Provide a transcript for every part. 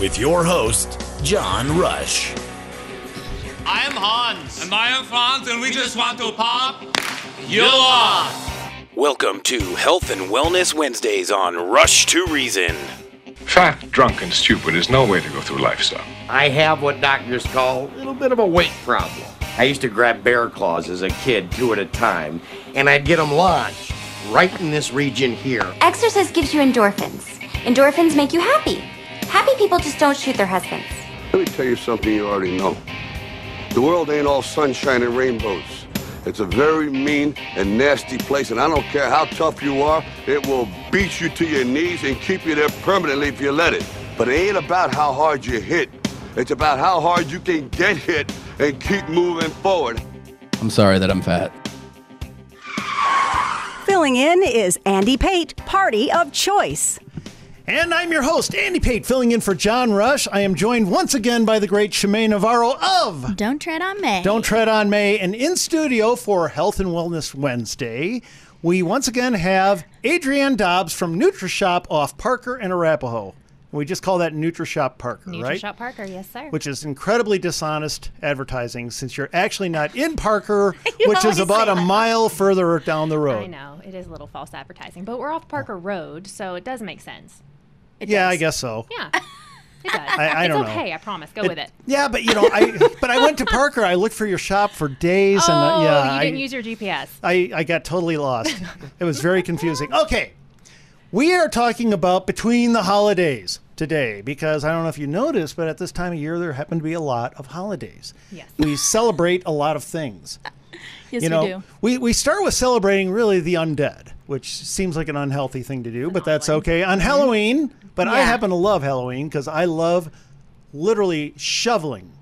With your host, John Rush. I am Hans. And I am Franz, and we, just want to pop you off. Welcome to Health and Wellness Wednesdays on Rush to Reason. Fat, drunk, and stupid is no way to go through life, son. I have what doctors call a little bit of a weight problem. I used to grab bear claws as a kid, two at a time, and I'd get them lodged right in this region here. Exercise gives you endorphins. Endorphins make you happy. Happy people just don't shoot their husbands. Let me tell you something you already know. The world ain't all sunshine and rainbows. It's a very mean and nasty place, and I don't care how tough you are, it will beat you to your knees and keep you there permanently if you let it. But it ain't about how hard you hit. It's about how hard you can get hit and keep moving forward. I'm sorry that I'm fat. Filling in is Andy Pate, Party of Choice. And I'm your host, Andy Pate, filling in for John Rush. I am joined once again by the great Shemaine Navarro of Don't Tread on May. Don't Tread on May. And in studio for Health and Wellness Wednesday, we once again have Adrienne Dobbs from NutriShop off Parker and Arapahoe. We just call that NutriShop Parker, NutriShop right? NutriShop Parker, yes, sir. Which is incredibly dishonest advertising since you're actually not in Parker, which is about a that. mile further down the road. I know it is a little false advertising, but we're off Parker oh. Road, so it does make sense. It yeah, does. I guess so. Yeah. It does. I- I it's don't know. okay, I promise. Go with it. Yeah, but you know, I but I went to Parker. I looked for your shop for days, oh, and uh, yeah, you I, didn't use your GPS. I I got totally lost. it was very confusing. Okay, we are talking about between the holidays today because I don't know if you noticed, but at this time of year there happen to be a lot of holidays. Yes. We celebrate a lot of things. Yes, you know, we do. We, we start with celebrating really the undead, which seems like an unhealthy thing to do, but that's okay. On Halloween, but I happen to love Halloween because I love literally shoveling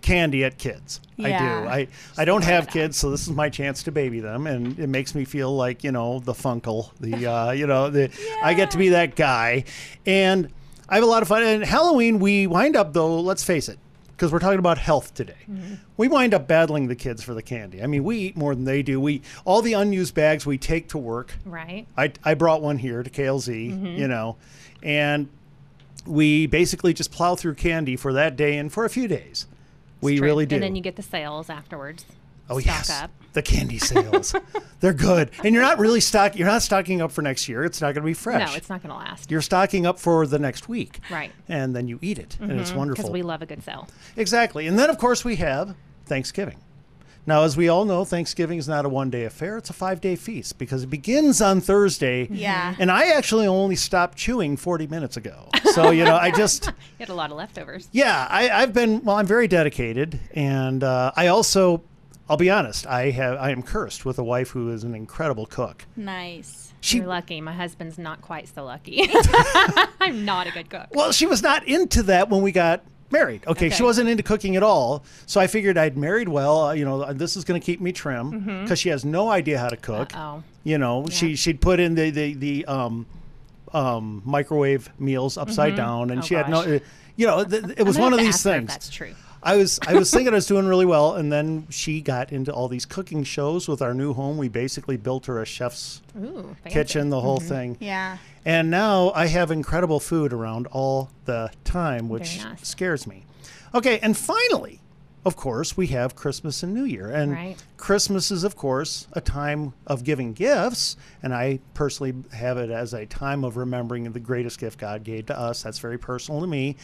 candy at kids. I do. I, I don't have kids, so this is my chance to baby them, and it makes me feel like you know the Funkle, the uh, you know the I get to be that guy, and I have a lot of fun. And Halloween, we wind up though. Let's face it, because we're talking about health today. We wind up battling the kids for the candy. I mean, we eat more than they do. We all the unused bags we take to work. Right. I, I brought one here to KLZ, Mhm. you know, and we basically just plow through candy for that day and for a few days. We True. really do. And then you get the sales afterwards. oh Stock yes, up. The candy sales, they're good. And you're not really stock. You're not stocking up for next year. It's not going to be fresh. No, it's not going to last. You're stocking up for the next week. Right. And then you eat it, and it's wonderful. Because we love a good sale. Exactly. And then, of course, we have Thanksgiving. Now, as we all know, Thanksgiving is not a one day affair, it's a five day feast because it begins on Thursday. Yeah. And I actually only stopped chewing 40 minutes ago. So, you know, I just, You had a lot of leftovers. yeah, I, I've been, well, I'm very dedicated. And uh, I also, I'll be honest, I have, I am cursed with a wife who is an incredible cook. Nice. She- You're lucky. My husband's not quite so lucky. I'm not a good cook. Well, she was not into that when we got married. Okay, she wasn't into cooking at all. So I figured I'd married well. Uh, you know, this is going to keep me trim because she has no idea how to cook. Uh-oh. You know, she she'd put in the the the um, um, microwave meals upside Mhm. down, and Oh, she had no. uh, You know, th- it was I'm one of have these to ask if things. that's true. I was I was thinking I was doing really well, and then she got into all these cooking shows with our new home. We basically built her a chef's Ooh, kitchen, the whole Mhm. thing. Yeah. And now I have incredible food around all the time, which nice. scares me. Okay, and finally, of course, we have Christmas and New Year. And Right. Christmas is, of course, a time of giving gifts. And I personally have it as a time of remembering the greatest gift God gave to us. That's very personal to me.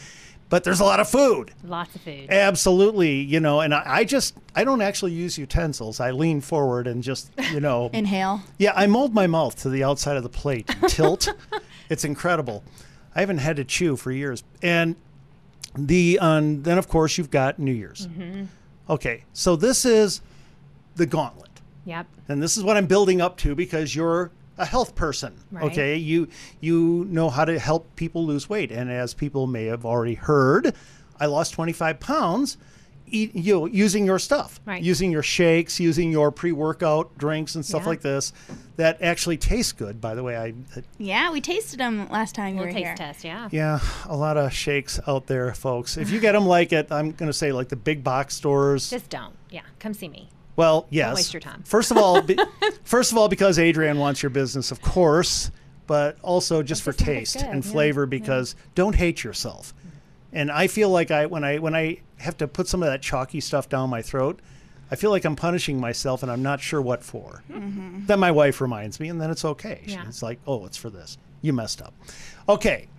But there's a lot of food. Lots of food. Absolutely, you know, and I, I just I don't actually use utensils. I lean forward and just you know Inhale. Yeah, I mold my mouth to the outside of the plate, and tilt. it's incredible. I haven't had to chew for years, and the um, then of course you've got New Year's. hmm Okay, so this is the gauntlet, Yep. and this is what I'm building up to because you're a health person. Right. Okay, you you know how to help people lose weight, and as people may have already heard, I lost 25 pounds. Eat, you know, using your stuff, Right. using your shakes, using your pre-workout drinks and stuff Yeah. like this, that actually taste good. By the way, I Yeah, we tasted them last time you Little were taste here. test, yeah. yeah, a lot of shakes out there, folks. If you get them like at, I'm going to say like the big box stores. Just don't. Yeah. Come see me. Well, yes. waste your time. First of all, be, first of all, because Adrian wants your business, of course, but also just for taste and yeah, flavor. Because don't hate yourself. And I feel like I when I when I have to put some of that chalky stuff down my throat, I feel like I'm punishing myself, and I'm not sure what for. Mhm. Then my wife reminds me, and then it's okay. Yeah. It's like, oh, it's for this. You messed up. Okay.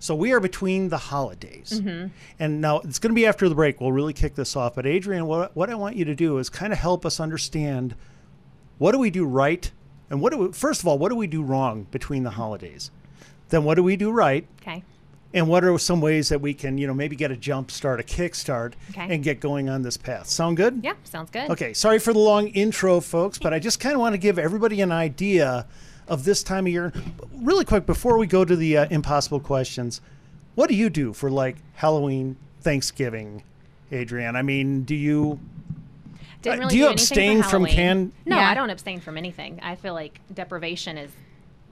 So we are between the holidays. Mhm. And now it's going to be after the break. We'll really kick this off. But Adrian, what, what I want you to do is kind of help us understand what do we do right and what do we, first of all, what do we do wrong between the holidays? Then what do we do right? Okay. And what are some ways that we can, you know, maybe get a jump start, a kick start, Okay. and get going on this path? Sound good? Yeah. Sounds good. Okay, sorry for the long intro, folks, but I just kind of want to give everybody an idea of this time of year. Really quick, before we go to the uh, impossible questions, what do you do for like Halloween, Thanksgiving, Adrian? I mean, do you Didn't uh, do you anything for abstain from Halloween. canned? No, Yeah. I don't abstain from anything. I feel like deprivation is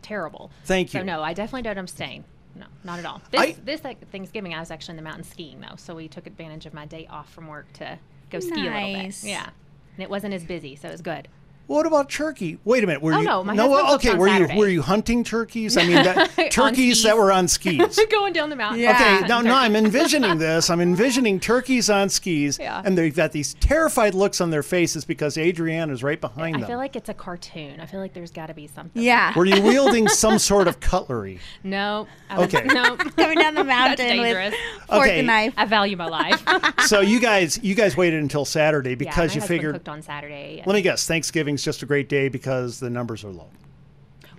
terrible. Thank you. So no, I definitely don't abstain. No, not at all. This I- this like, Thanksgiving, I was actually in the mountain skiing though, so we took advantage of my day off from work to go ski a little bit. Yeah, and it wasn't as busy, so it was good. What about turkey? Wait a minute. Were Oh, you no, my well, husband cooked okay? on Were Saturday. you were you hunting turkeys? I mean, that, turkeys that were on skis. Going down the mountain. Okay, no, no, I'm envisioning this. I'm envisioning turkeys on skis, Yeah. and they've got these terrified looks on their faces because Adrienne is right behind I them. I feel like it's a cartoon. I feel like there's got to be something. Yeah. Were you wielding some sort of cutlery? No. I was, Okay. No. Coming down the mountain with fork Okay. and knife. I value my life. So you guys, you guys waited until Saturday yeah, because my you figured. cooked on Saturday. Let me guess. Thanksgiving's just a great day because the numbers are low.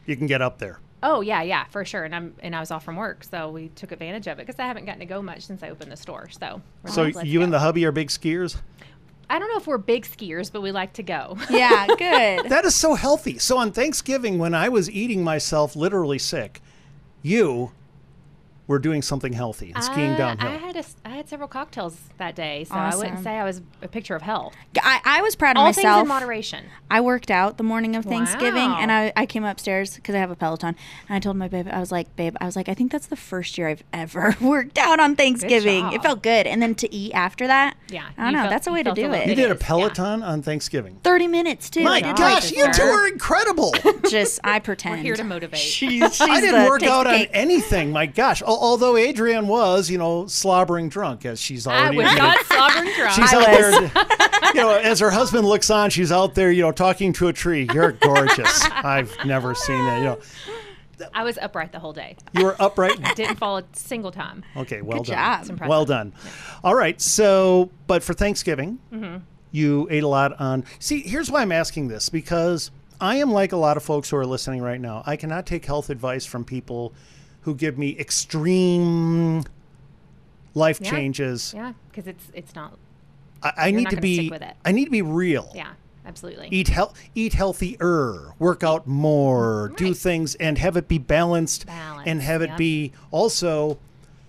You can get up there. Oh yeah, yeah, for sure. And I'm and I was off from work, so we took advantage of it because I haven't gotten to go much since I opened the store. So we're So like, you and the hubby are big skiers. I don't know if we're big skiers, but we like to go. Yeah, good. That is so healthy. So on Thanksgiving, when I was eating myself literally sick, you were doing something healthy and skiing Uh, downhill. I had a s I had several cocktails that day, so I wouldn't say I was a picture of health. I, I was proud of All myself. things in moderation. I worked out the morning of Thanksgiving, Wow. and I, I came upstairs because I have a Peloton, and I told my babe, I was like, babe, I was like, I think that's the first year I've ever worked out on Thanksgiving. It felt good, and then to eat after that, Yeah, I don't know, felt- that's a way to do it. you did a Peloton on Thanksgiving. Thirty minutes too. My I gosh, you two are incredible. Just I pretend. We're here to motivate. She's, she's I didn't work out on anything. My gosh. Al- Although Adrienne was, you know, slobbering drunk as she's already. I already. was not slobbering drunk. She's out there, you know, as her husband looks on, she's out there, you know, talking to a tree. You're gorgeous. I've never seen that. You know, I was upright the whole day. you were upright. Didn't fall a single time. Okay, well Good done. job. Impressive. Well done. All right. So, but for Thanksgiving, Mhm. you ate a lot on. See, here's why I'm asking this because I am like a lot of folks who are listening right now. I cannot take health advice from people who give me extreme life Yeah. changes. Yeah, because it's it's not. I, I need not to be. stick with it. I need to be real. Yeah, absolutely. Eat health. Eat healthier. Work out more. Mm, do things and have it be balanced. Balance, and have it yep. be also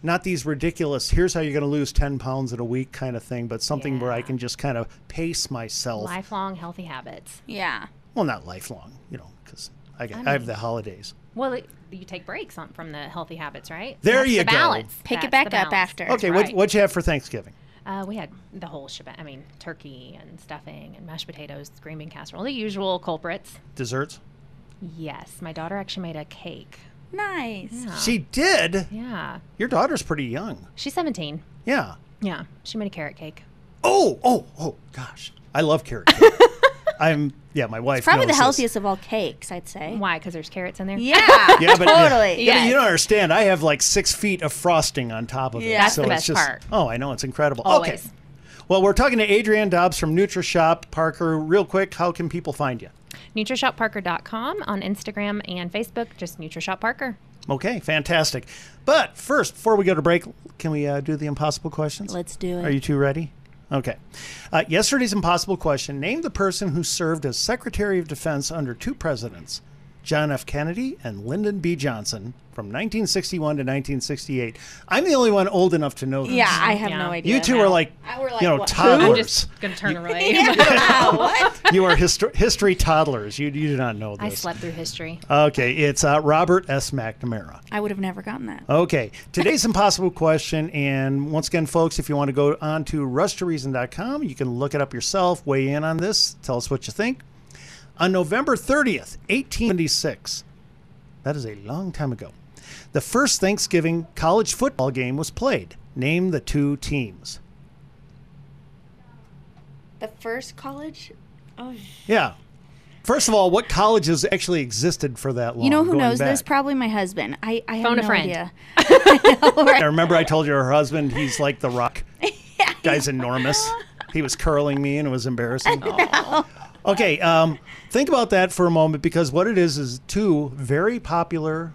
not these ridiculous. Here's how you're going to lose ten pounds in a week kind of thing, but something where I can just kind of pace myself. Lifelong healthy habits. Yeah. Well, not lifelong, you know, because I, get- I I have the holidays. Well, it, you take breaks on, from the healthy habits, right? There That's you the go. Balance. Pick it back up after. Okay, what Right. what'd you have for Thanksgiving? Uh, we had the whole shebang. I mean, turkey and stuffing and mashed potatoes, green bean casserole, the usual culprits. Desserts. Yes, my daughter actually made a cake. Nice. Yeah. She did. Yeah. Your daughter's pretty young. She's 17. Yeah. Yeah, she made a carrot cake. Oh, oh, oh, gosh. I love carrot cake. I'm, yeah, my wife It's probably the knows this. healthiest of all cakes, I'd say. Why? Because there's carrots in there. Yeah, Yeah, but yeah. totally. Yeah, but you don't understand. I have like six feet of frosting on top of it. Yeah. That's so the it's best just, part. Oh, I know. It's incredible. Always. Okay. Well, we're talking to Adrienne Dobbs from NutriShop. Parker, real quick, how can people find you? NutrishopParker.com on Instagram and Facebook, just NutriShop Parker. Okay, fantastic. But first, before we go to break, can we uh, do the impossible questions? Let's do it. Are you two ready? Okay. Uh, yesterday's impossible question Name the person who served as Secretary of Defense under two presidents, John F. Kennedy and Lyndon B. Johnson, from 1961 to 1968. I'm the only one old enough to know this. Yeah, I have no idea. You two are like, like, you know, what? toddlers. I'm just going to turn away. what? you are histo- history toddlers. You, you do not know this. I slept through history. Okay, it's uh, Robert S. McNamara. I would have never gotten that. Okay, today's impossible question, and once again, folks, if you want to go on to rushtoreason.com, you can look it up yourself, weigh in on this, tell us what you think. On November 30th, 1876, that is a long time ago, the first Thanksgiving college football game was played. Name the two teams. The first college? Oh, Yeah. First of all, what colleges actually existed for that long? you know who knows back? this? Probably my husband. I, I have Phone a friend. idea. I remember I told you her husband, he's like the rock. yeah, Guy's enormous. He was curling me and it was embarrassing. Okay, um, think about that for a moment because what it is is two very popular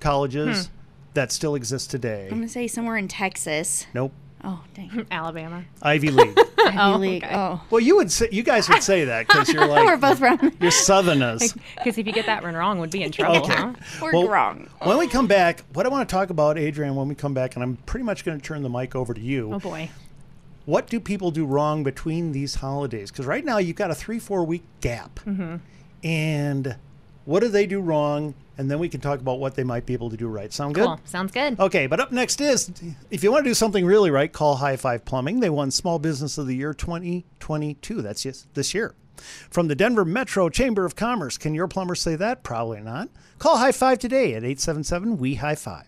colleges that still exist today. I'm gonna say somewhere in Texas. Nope. Oh dang. Alabama. Ivy League. Ivy Oh, League. okay. Oh. well, you would say you guys would say that because you're like We're both wrong. you're Southerners. Because if you get that one wrong, would be in trouble, Okay. huh? We're Well, wrong. When we come back, what I want to talk about, Adrian, when we come back, and I'm pretty much going to turn the mic over to you. Oh boy. What do people do wrong between these holidays? Because right now you've got a three, four week gap. Mm-hmm. And what do they do wrong? And then we can talk about what they might be able to do right. Sound good? Cool. Sounds good. Okay, but up next is if you want to do something really right, call High Five Plumbing. They won Small Business of the Year 2022. That's yes, this year. From the Denver Metro Chamber of Commerce. Can your plumber say that? Probably not. Call High Five today at 877 We High Five.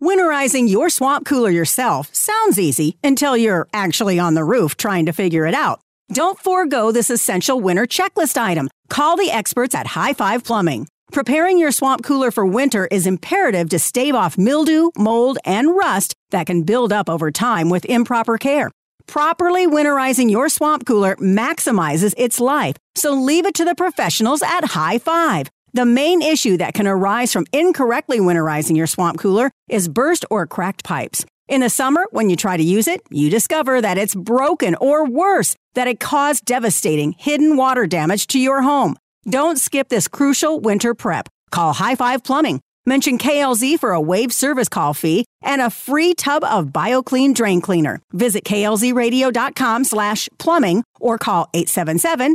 Winterizing your swamp cooler yourself sounds easy until you're actually on the roof trying to figure it out. Don't forego this essential winter checklist item. Call the experts at High Five Plumbing. Preparing your swamp cooler for winter is imperative to stave off mildew, mold, and rust that can build up over time with improper care. Properly winterizing your swamp cooler maximizes its life, so leave it to the professionals at High Five. The main issue that can arise from incorrectly winterizing your swamp cooler is burst or cracked pipes. In the summer, when you try to use it, you discover that it's broken or worse, that it caused devastating hidden water damage to your home. Don't skip this crucial winter prep. Call High Five Plumbing. Mention KLZ for a waived service call fee and a free tub of BioClean drain cleaner. Visit klzradio.com slash plumbing or call 877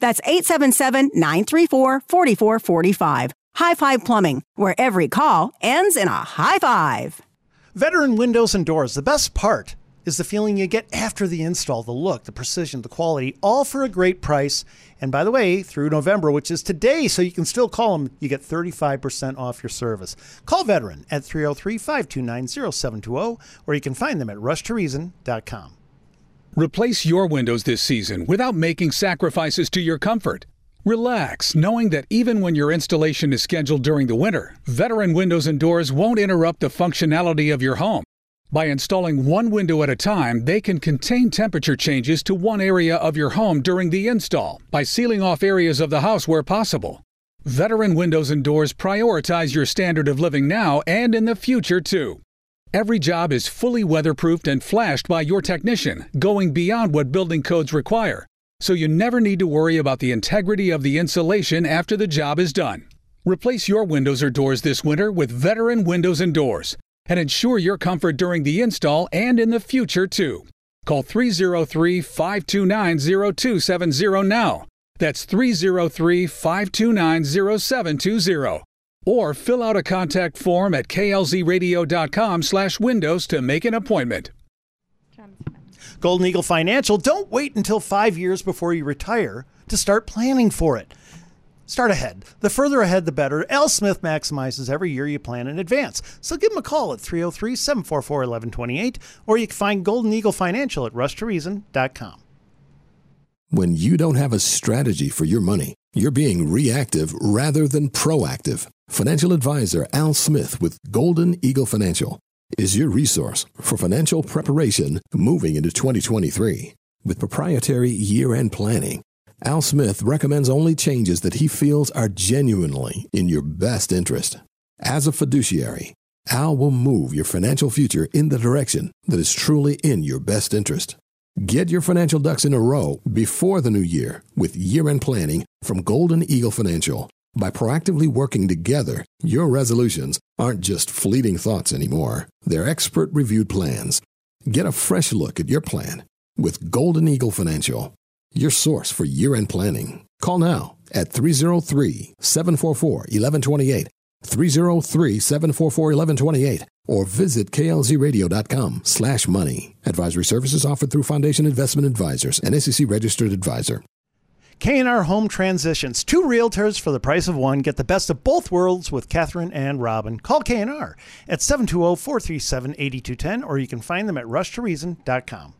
we high five. That's 877-934-4445. High Five Plumbing, where every call ends in a high five. Veteran Windows and Doors, the best part is the feeling you get after the install, the look, the precision, the quality, all for a great price. And by the way, through November, which is today, so you can still call them, you get 35% off your service. Call Veteran at 303 529 0720, or you can find them at rushtoreason.com. Replace your windows this season without making sacrifices to your comfort. Relax, knowing that even when your installation is scheduled during the winter, Veteran Windows and Doors won't interrupt the functionality of your home. By installing one window at a time, they can contain temperature changes to one area of your home during the install by sealing off areas of the house where possible. Veteran Windows and Doors prioritize your standard of living now and in the future, too. Every job is fully weatherproofed and flashed by your technician, going beyond what building codes require, so you never need to worry about the integrity of the insulation after the job is done. Replace your windows or doors this winter with Veteran Windows and Doors and ensure your comfort during the install and in the future, too. Call 303 529 0270 now. That's 303 529 0720. Or fill out a contact form at klzradio.com slash windows to make an appointment. Golden Eagle Financial, don't wait until five years before you retire to start planning for it. Start ahead. The further ahead, the better. Al Smith maximizes every year you plan in advance. So give him a call at 303 744 1128, or you can find Golden Eagle Financial at rushtoreason.com. When you don't have a strategy for your money, you're being reactive rather than proactive. Financial advisor Al Smith with Golden Eagle Financial is your resource for financial preparation moving into 2023. With proprietary year end planning, Al Smith recommends only changes that he feels are genuinely in your best interest. As a fiduciary, Al will move your financial future in the direction that is truly in your best interest. Get your financial ducks in a row before the new year with year end planning from Golden Eagle Financial. By proactively working together, your resolutions aren't just fleeting thoughts anymore. They're expert reviewed plans. Get a fresh look at your plan with Golden Eagle Financial, your source for year end planning. Call now at 303 744 1128, 303 744 1128, or visit klzradio.com slash money. Advisory services offered through Foundation Investment Advisors, an SEC registered advisor. K&R Home Transitions. Two realtors for the price of one. Get the best of both worlds with Catherine and Robin. Call K&R at 720-437-8210 or you can find them at rushtoreason.com.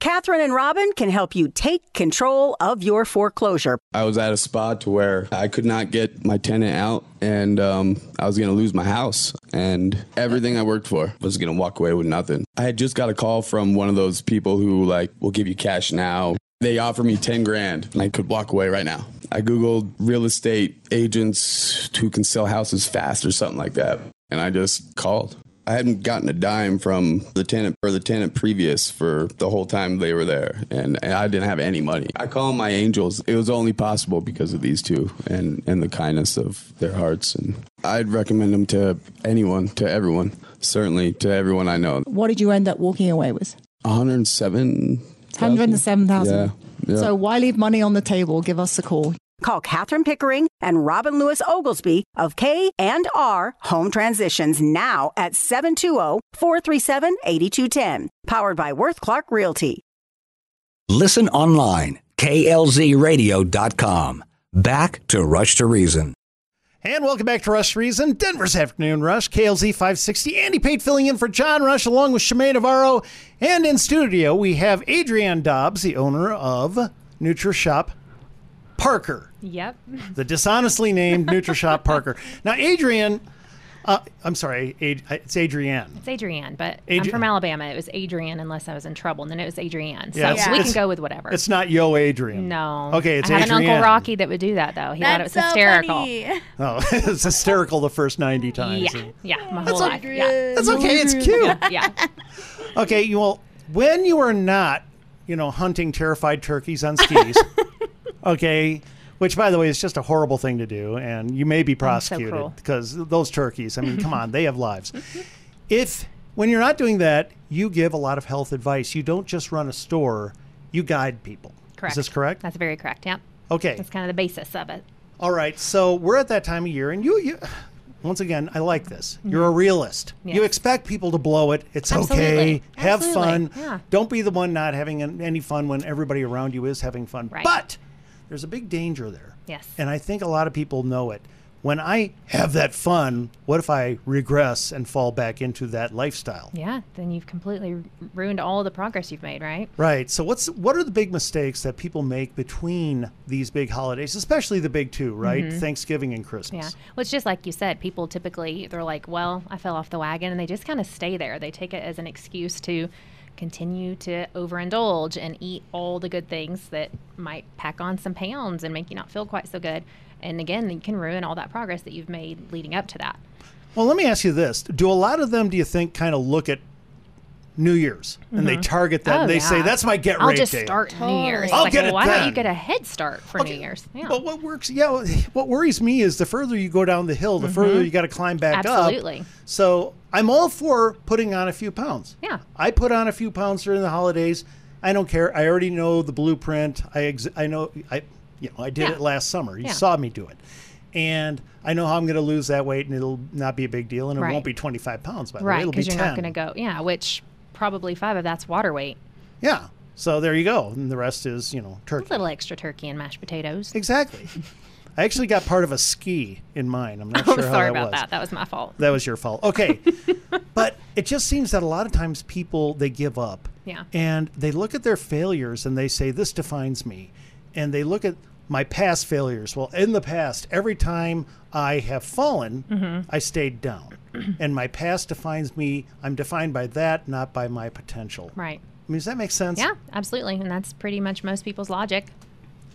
Catherine and Robin can help you take control of your foreclosure. I was at a spot to where I could not get my tenant out and um, I was going to lose my house and everything I worked for was going to walk away with nothing. I had just got a call from one of those people who like will give you cash now. They offered me 10 grand and I could walk away right now. I Googled real estate agents who can sell houses fast or something like that. And I just called. I hadn't gotten a dime from the tenant or the tenant previous for the whole time they were there, and, and I didn't have any money. I call them my angels. It was only possible because of these two and and the kindness of their hearts, and I'd recommend them to anyone, to everyone, certainly to everyone I know. What did you end up walking away with? 107. 107,000. Yeah. yeah. So why leave money on the table? Give us a call. Call Catherine Pickering and Robin Lewis Oglesby of K and R Home Transitions now at oh, 720-437-8210. Powered by Worth Clark Realty. Listen online, klzradio.com. Back to Rush to Reason. And welcome back to Rush to Reason, Denver's Afternoon Rush, KLZ 560. Andy Pate filling in for John Rush along with Shemaine Navarro. And in studio, we have Adrienne Dobbs, the owner of NutriShop Parker. Yep. The dishonestly named NutriShop Parker. Now, Adrienne, uh, I'm sorry, Ad, it's Adrienne. It's Adrienne, but Adri- I'm from Alabama. It was Adrienne unless I was in trouble, and then it was Adrienne. So Yeah, it's- we it's- can go with whatever. It's not Yo Adrian. no. Okay, it's I had an Uncle Rocky that would do that though. He thought it was That's so hysterical. funny. Oh, it's hysterical the first 90 times. Yeah, yeah, my That's whole okay. life. Yeah, That's okay. It's cute. Yeah, yeah. Okay, well, when you are not, you know, hunting terrified turkeys on skis, okay, which by the way is just a horrible thing to do, and you may be oh, prosecuted cruel. because those turkeys. I mean, come on, they have lives. If when you're not doing that, you give a lot of health advice. You don't just run a store; you guide people. Correct. Is this correct? That's very correct. Yeah. Okay. That's kind of the basis of it. All right, so we're at that time of year, and you, you once again, I like this. Mm-hmm. You're a realist. You expect people to blow it. It's okay. Have Absolutely. fun. Yeah. Don't be the one not having any fun when everybody around you is having fun. Right. But there's a big danger there. Yes. And I think a lot of people know it. When I have that fun, what if I regress and fall back into that lifestyle? Yeah. Then you've completely ruined all the progress you've made, right? Right. So what's what are the big mistakes that people make between these big holidays, especially the big two, right? Mhm. Thanksgiving and Christmas. Yeah. Well, it's just like you said, people typically, they're like, well, I fell off the wagon, and they just kind of stay there. They take it as an excuse to continue to overindulge and eat all the good things that might pack on some pounds and make you not feel quite so good. And again, you can ruin all that progress that you've made leading up to that. Well, let me ask you this: Do a lot of them, do you think, kind of look at New Year's and they Mhm. target that? Oh, and they say that's my get I'll rate just day. start New Year's. I'll Like, get well, it why don't you get a head start for New Year's? Yeah. But what works? Yeah, what worries me is the further you go down the hill, the further Mhm. you got to climb back Absolutely. up. Absolutely. So I'm all for putting on a few pounds. Yeah. I put on a few pounds during the holidays. I don't care. I already know the blueprint. I ex- I know I you know I did Yeah. it last summer. You Yeah. saw me do it, and I know how I'm going to lose that weight, and it'll not be a big deal, and it Right. won't be 25 pounds by the way. right, It'll be because you're not going to go. Yeah, which probably five of that's water weight. Yeah. So there you go, and the rest is you know turkey. A little extra turkey and mashed potatoes. Exactly. I actually got part of a ski in mine. I'm not Oh, sure how sorry that about was. that. That was my fault. That was your fault. Okay. but it just seems that a lot of times people they give up. Yeah. And they look at their failures and they say this defines me. And they look at my past failures. Well, in the past, every time I have fallen, Mhm. I stayed down. and my past defines me. I'm defined by that, not by my potential. Right. I mean, does that make sense? Yeah, absolutely. And that's pretty much most people's logic.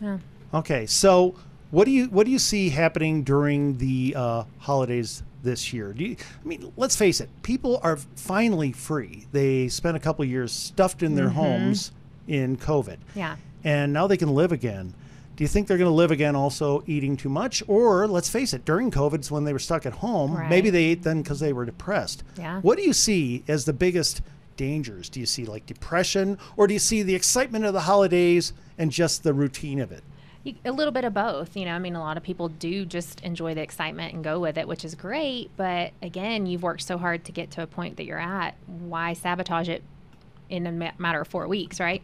Yeah. Okay, so what do you what do you see happening during the uh, holidays this year? Do you, I mean, let's face it, people are finally free. They spent a couple years stuffed in their Mhm. homes in COVID, Yeah. and now they can live again. Do you think they're going to live again also eating too much? Or let's face it, during COVID, it's when they were stuck at home, maybe they ate then because they were depressed. Yeah. What do you see as the biggest dangers? Do you see like depression, or do you see the excitement of the holidays and just the routine of it? A little bit of both. You know, I mean, a lot of people do just enjoy the excitement and go with it, which is great. But again, you've worked so hard to get to a point that you're at. Why sabotage it in a matter of four weeks, right?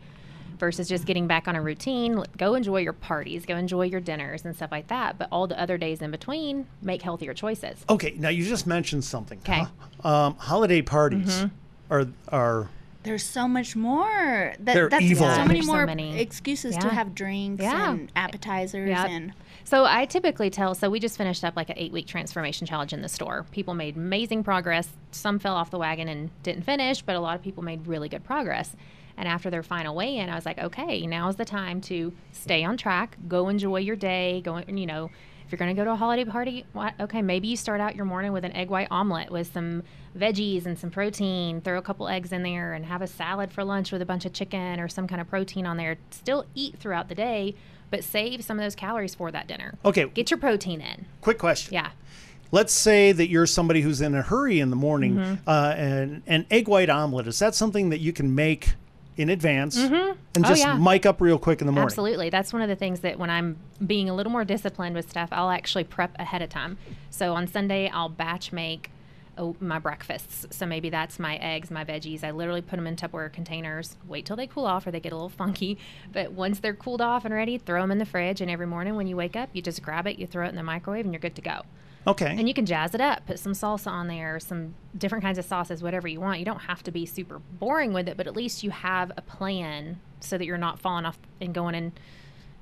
Versus just getting back on a routine. Go enjoy your parties, go enjoy your dinners and stuff like that. But all the other days in between, make healthier choices. Okay, now you just mentioned something. 'Kay. Um, holiday parties Mhm. are are There's so much more. That, They're that's evil. So Yeah, many there's so many. excuses to have drinks Yeah. and appetizers Yep. and So I typically tell. So we just finished up like an eight week transformation challenge in the store. People made amazing progress. Some fell off the wagon and didn't finish, but a lot of people made really good progress. And after their final weigh in, I was like, okay, now's the time to stay on track. Go enjoy your day. Go, you know, if you're going to go to a holiday party, what, okay, maybe you start out your morning with an egg white omelet with some veggies and some protein. Throw a couple eggs in there and have a salad for lunch with a bunch of chicken or some kind of protein on there. Still eat throughout the day, but save some of those calories for that dinner. Okay. Get your protein in. quick question. Yeah. Let's say that you're somebody who's in a hurry in the morning, Mhm. uh, and an egg white omelet is that something that you can make in advance Mhm. and Oh, just yeah. mic up real quick in the morning? Absolutely. That's one of the things that when I'm being a little more disciplined with stuff, I'll actually prep ahead of time. So on Sunday, I'll batch make oh, my breakfasts. So maybe that's my eggs, my veggies. I literally put them in Tupperware containers, wait till they cool off or they get a little funky. But once they're cooled off and ready, throw them in the fridge. And every morning when you wake up, you just grab it, you throw it in the microwave, and you're good to go. Okay. And you can jazz it up, put some salsa on there, some different kinds of sauces, whatever you want. You don't have to be super boring with it, but at least you have a plan so that you're not falling off and going and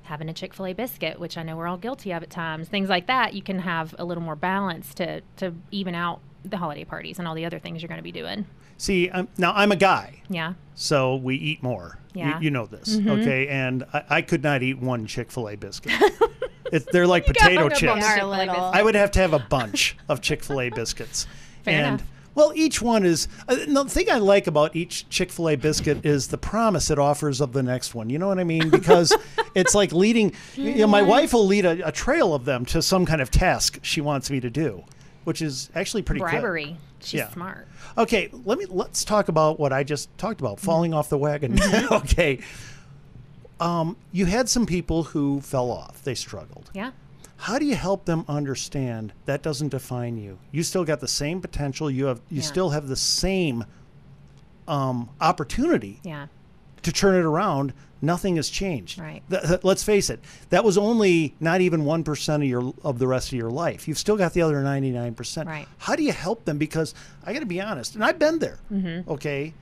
having a Chick fil A biscuit, which I know we're all guilty of at times. Things like that, you can have a little more balance to, to even out the holiday parties and all the other things you're going to be doing. See, um, now I'm a guy, Yeah. so we eat more. You- Yeah. You, know this, Mhm. okay? And I, I could not eat one Chick Fil A biscuit. it, they're like You got potato hung up on chips. the Chick-fil-A biscuit. I would have to have a bunch of Chick Fil A biscuits. Fair and enough. well, each one is. Uh, no, the thing I like about each Chick Fil A biscuit is the promise it offers of the next one. You know what I mean? Because it's like leading. You know, my wife will lead a, a trail of them to some kind of task she wants me to do, which is actually pretty good. Bribery. She's Yeah. smart. Okay, let me let's talk about what I just talked about, falling off the wagon. okay. Um, you had some people who fell off. They struggled. Yeah. How do you help them understand that doesn't define you? You still got the same potential. You have you Yeah. still have the same um, opportunity Yeah. to turn it around. Nothing has changed. Right. Th- th- let's face it. That was only not even one percent of your of the rest of your life. You've still got the other ninety nine percent. Right. How do you help them? Because I got to be honest, and I've been there. Mhm. Okay,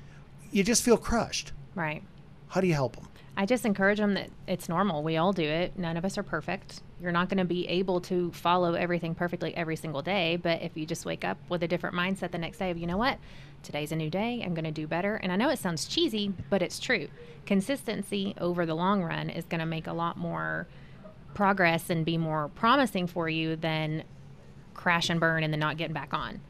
you just feel crushed. Right. How do you help them? I just encourage them that it's normal. We all do it. None of us are perfect. You're not going to be able to follow everything perfectly every single day. But if you just wake up with a different mindset the next day of, you know what, today's a new day. I'm going to do better. And I know it sounds cheesy, but it's true. Consistency over the long run is going to make a lot more progress and be more promising for you than crash and burn and then not getting back on.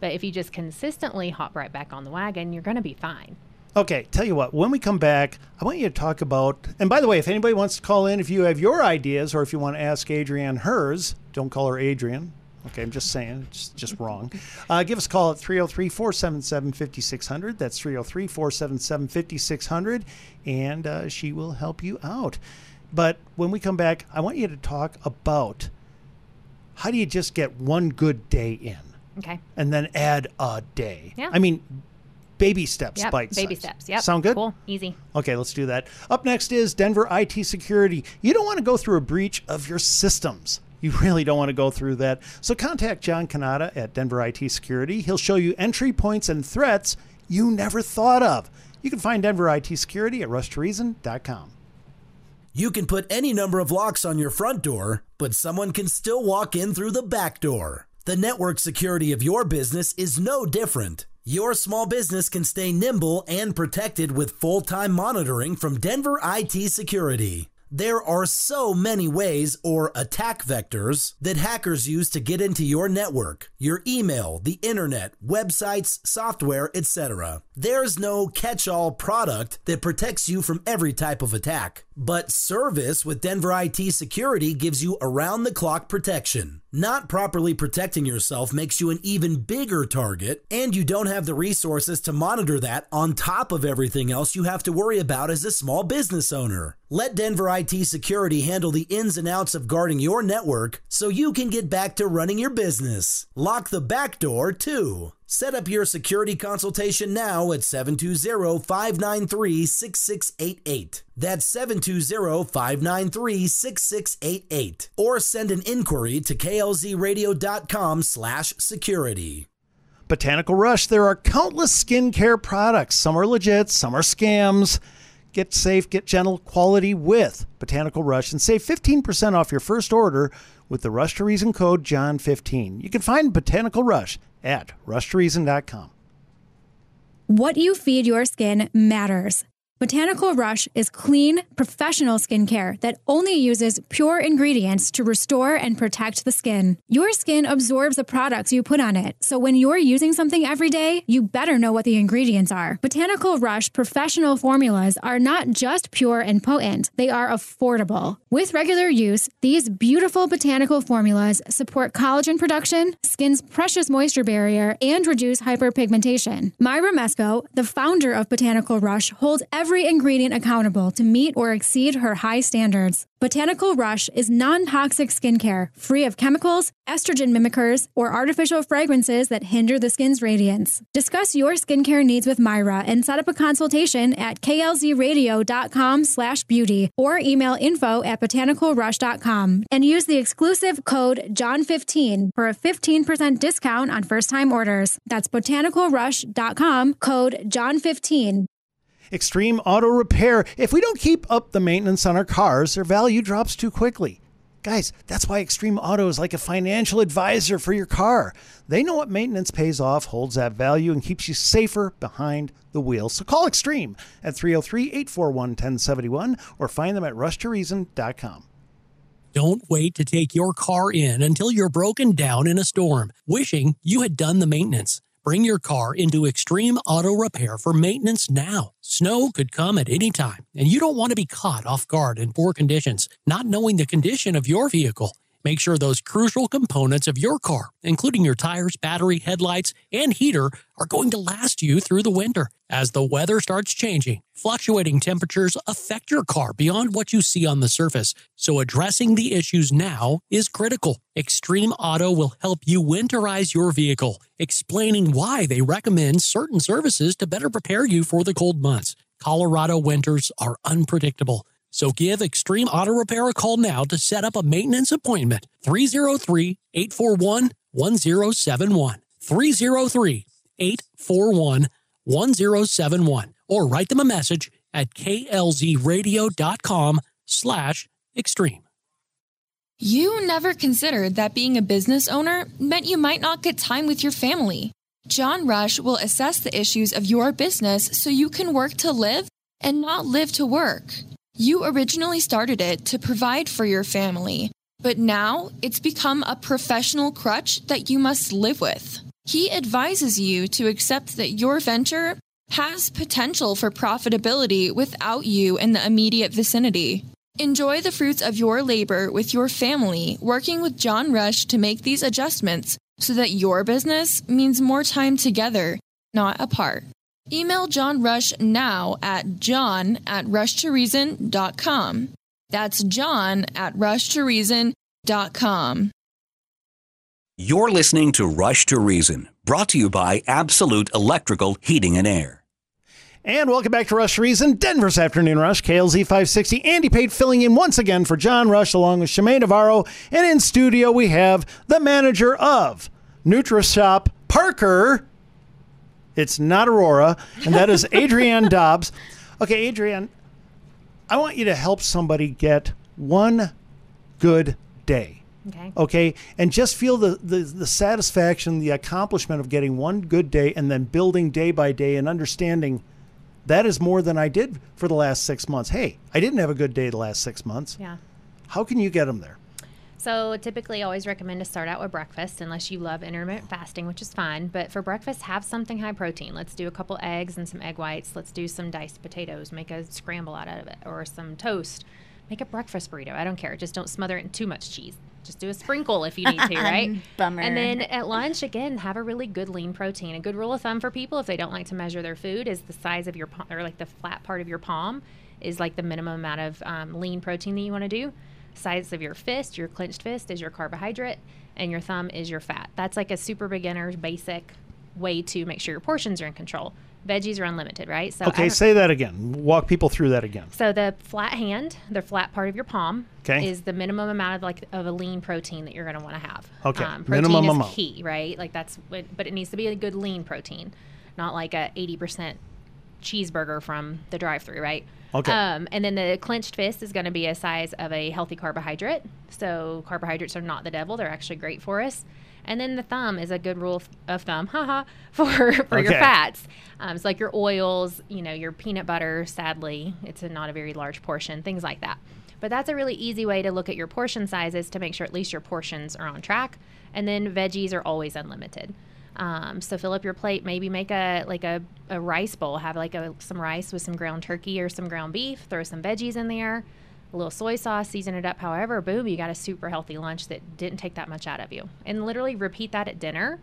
But if you just consistently hop right back on the wagon, you're going to be fine. Okay, tell you what, when we come back, I want you to talk about, and by the way, if anybody wants to call in, if you have your ideas or if you want to ask Adrienne hers, don't call her Adrian. Okay, I'm just saying, it's just wrong. Uh, give us a call at 303 477 5600. That's 303 477 5600, and uh, she will help you out. But when we come back, I want you to talk about how do you just get one good day in Okay. and then add a day? Yeah. I mean, baby steps, Yep. bite Baby size. steps. Yep. Sound good? Cool. Easy. Okay, let's do that. Up next is Denver IT security. You don't want to go through a breach of your systems. You really don't want to go through that. So contact John Canada at Denver IT Security. He'll show you entry points and threats you never thought of. You can find Denver IT Security at rushtoreason.com. You can put any number of locks on your front door, but someone can still walk in through the back door. The network security of your business is no different. Your small business can stay nimble and protected with full time monitoring from Denver IT Security. There are so many ways or attack vectors that hackers use to get into your network, your email, the internet, websites, software, etc. There's no catch all product that protects you from every type of attack. But service with Denver IT Security gives you around the clock protection. Not properly protecting yourself makes you an even bigger target, and you don't have the resources to monitor that on top of everything else you have to worry about as a small business owner. Let Denver IT Security handle the ins and outs of guarding your network so you can get back to running your business. Lock the back door, too. Set up your security consultation now at 720 593 6688. That's 720 593 6688. Or send an inquiry to klzradio.com slash security. Botanical Rush, there are countless skincare products. Some are legit, some are scams. Get safe, get gentle quality with Botanical Rush and save 15% off your first order with the Rush to Reason code JOHN15. You can find Botanical Rush at rushtoreason.com. What you feed your skin matters. Botanical Rush is clean, professional skincare that only uses pure ingredients to restore and protect the skin. Your skin absorbs the products you put on it, so when you're using something every day, you better know what the ingredients are. Botanical Rush professional formulas are not just pure and potent, they are affordable. With regular use, these beautiful botanical formulas support collagen production, skin's precious moisture barrier, and reduce hyperpigmentation. Myra Mesco, the founder of Botanical Rush, holds every every ingredient accountable to meet or exceed her high standards. Botanical Rush is non toxic skincare, free of chemicals, estrogen mimickers, or artificial fragrances that hinder the skin's radiance. Discuss your skincare needs with Myra and set up a consultation at klzradio.com slash beauty or email info at botanicalrush.com and use the exclusive code JOHN15 for a 15% discount on first time orders. That's botanicalrush.com, code JOHN15. Extreme Auto Repair. If we don't keep up the maintenance on our cars, their value drops too quickly. Guys, that's why Extreme Auto is like a financial advisor for your car. They know what maintenance pays off, holds that value, and keeps you safer behind the wheel. So call Extreme at 303 841 1071 or find them at rushtoreason.com. Don't wait to take your car in until you're broken down in a storm, wishing you had done the maintenance. Bring your car into Extreme Auto Repair for maintenance now. Snow could come at any time, and you don't want to be caught off guard in poor conditions, not knowing the condition of your vehicle. Make sure those crucial components of your car, including your tires, battery, headlights, and heater, are going to last you through the winter. As the weather starts changing, fluctuating temperatures affect your car beyond what you see on the surface. So addressing the issues now is critical. Extreme Auto will help you winterize your vehicle, explaining why they recommend certain services to better prepare you for the cold months. Colorado winters are unpredictable. So give Extreme Auto Repair a call now to set up a maintenance appointment. 303 841 1071. 303 841 1071. Or write them a message at klzradio.com slash extreme. You never considered that being a business owner meant you might not get time with your family. John Rush will assess the issues of your business so you can work to live and not live to work. You originally started it to provide for your family, but now it's become a professional crutch that you must live with. He advises you to accept that your venture has potential for profitability without you in the immediate vicinity. Enjoy the fruits of your labor with your family, working with John Rush to make these adjustments so that your business means more time together, not apart. Email John Rush now at john at rushtoreason.com. That's john at rushtoreason.com. You're listening to Rush to Reason, brought to you by Absolute Electrical Heating and Air. And welcome back to Rush to Reason, Denver's Afternoon Rush, KLZ 560. Andy Pate filling in once again for John Rush along with Shemaine Navarro. And in studio, we have the manager of NutriShop Parker. It's not Aurora, and that is Adrienne Dobbs. Okay, Adrienne, I want you to help somebody get one good day. Okay. Okay. And just feel the, the, the satisfaction, the accomplishment of getting one good day and then building day by day and understanding that is more than I did for the last six months. Hey, I didn't have a good day the last six months. Yeah. How can you get them there? So typically, I always recommend to start out with breakfast, unless you love intermittent fasting, which is fine. But for breakfast, have something high protein. Let's do a couple eggs and some egg whites. Let's do some diced potatoes. Make a scramble out of it, or some toast. Make a breakfast burrito. I don't care. Just don't smother it in too much cheese. Just do a sprinkle if you need to, right? Bummer. And then at lunch, again, have a really good lean protein. A good rule of thumb for people, if they don't like to measure their food, is the size of your palm, or like the flat part of your palm, is like the minimum amount of um, lean protein that you want to do. Size of your fist, your clenched fist, is your carbohydrate, and your thumb is your fat. That's like a super beginner's basic way to make sure your portions are in control. Veggies are unlimited, right? So okay, say that again. Walk people through that again. so the flat hand, the flat part of your palm, Okay. is the minimum amount of like of a lean protein that you're going to want to have. Okay, um, protein minimum is amount. key, right? Like that's, what, but it needs to be a good lean protein, not like a 80% cheeseburger from the drive-through, right? Okay. Um, and then the clenched fist is going to be a size of a healthy carbohydrate. So carbohydrates are not the devil; they're actually great for us. And then the thumb is a good rule of, of thumb, haha, for for your fats. Um, it's like your oils, you know, your peanut butter. Sadly, it's a, not a very large portion. Things like that. But that's a really easy way to look at your portion sizes to make sure at least your portions are on track. And then veggies are always unlimited. Um, so fill up your plate. Maybe make a like a, a rice bowl. Have like a some rice with some ground turkey or some ground beef. Throw some veggies in there, a little soy sauce. Season it up. However, boom, you got a super healthy lunch that didn't take that much out of you. And literally repeat that at dinner.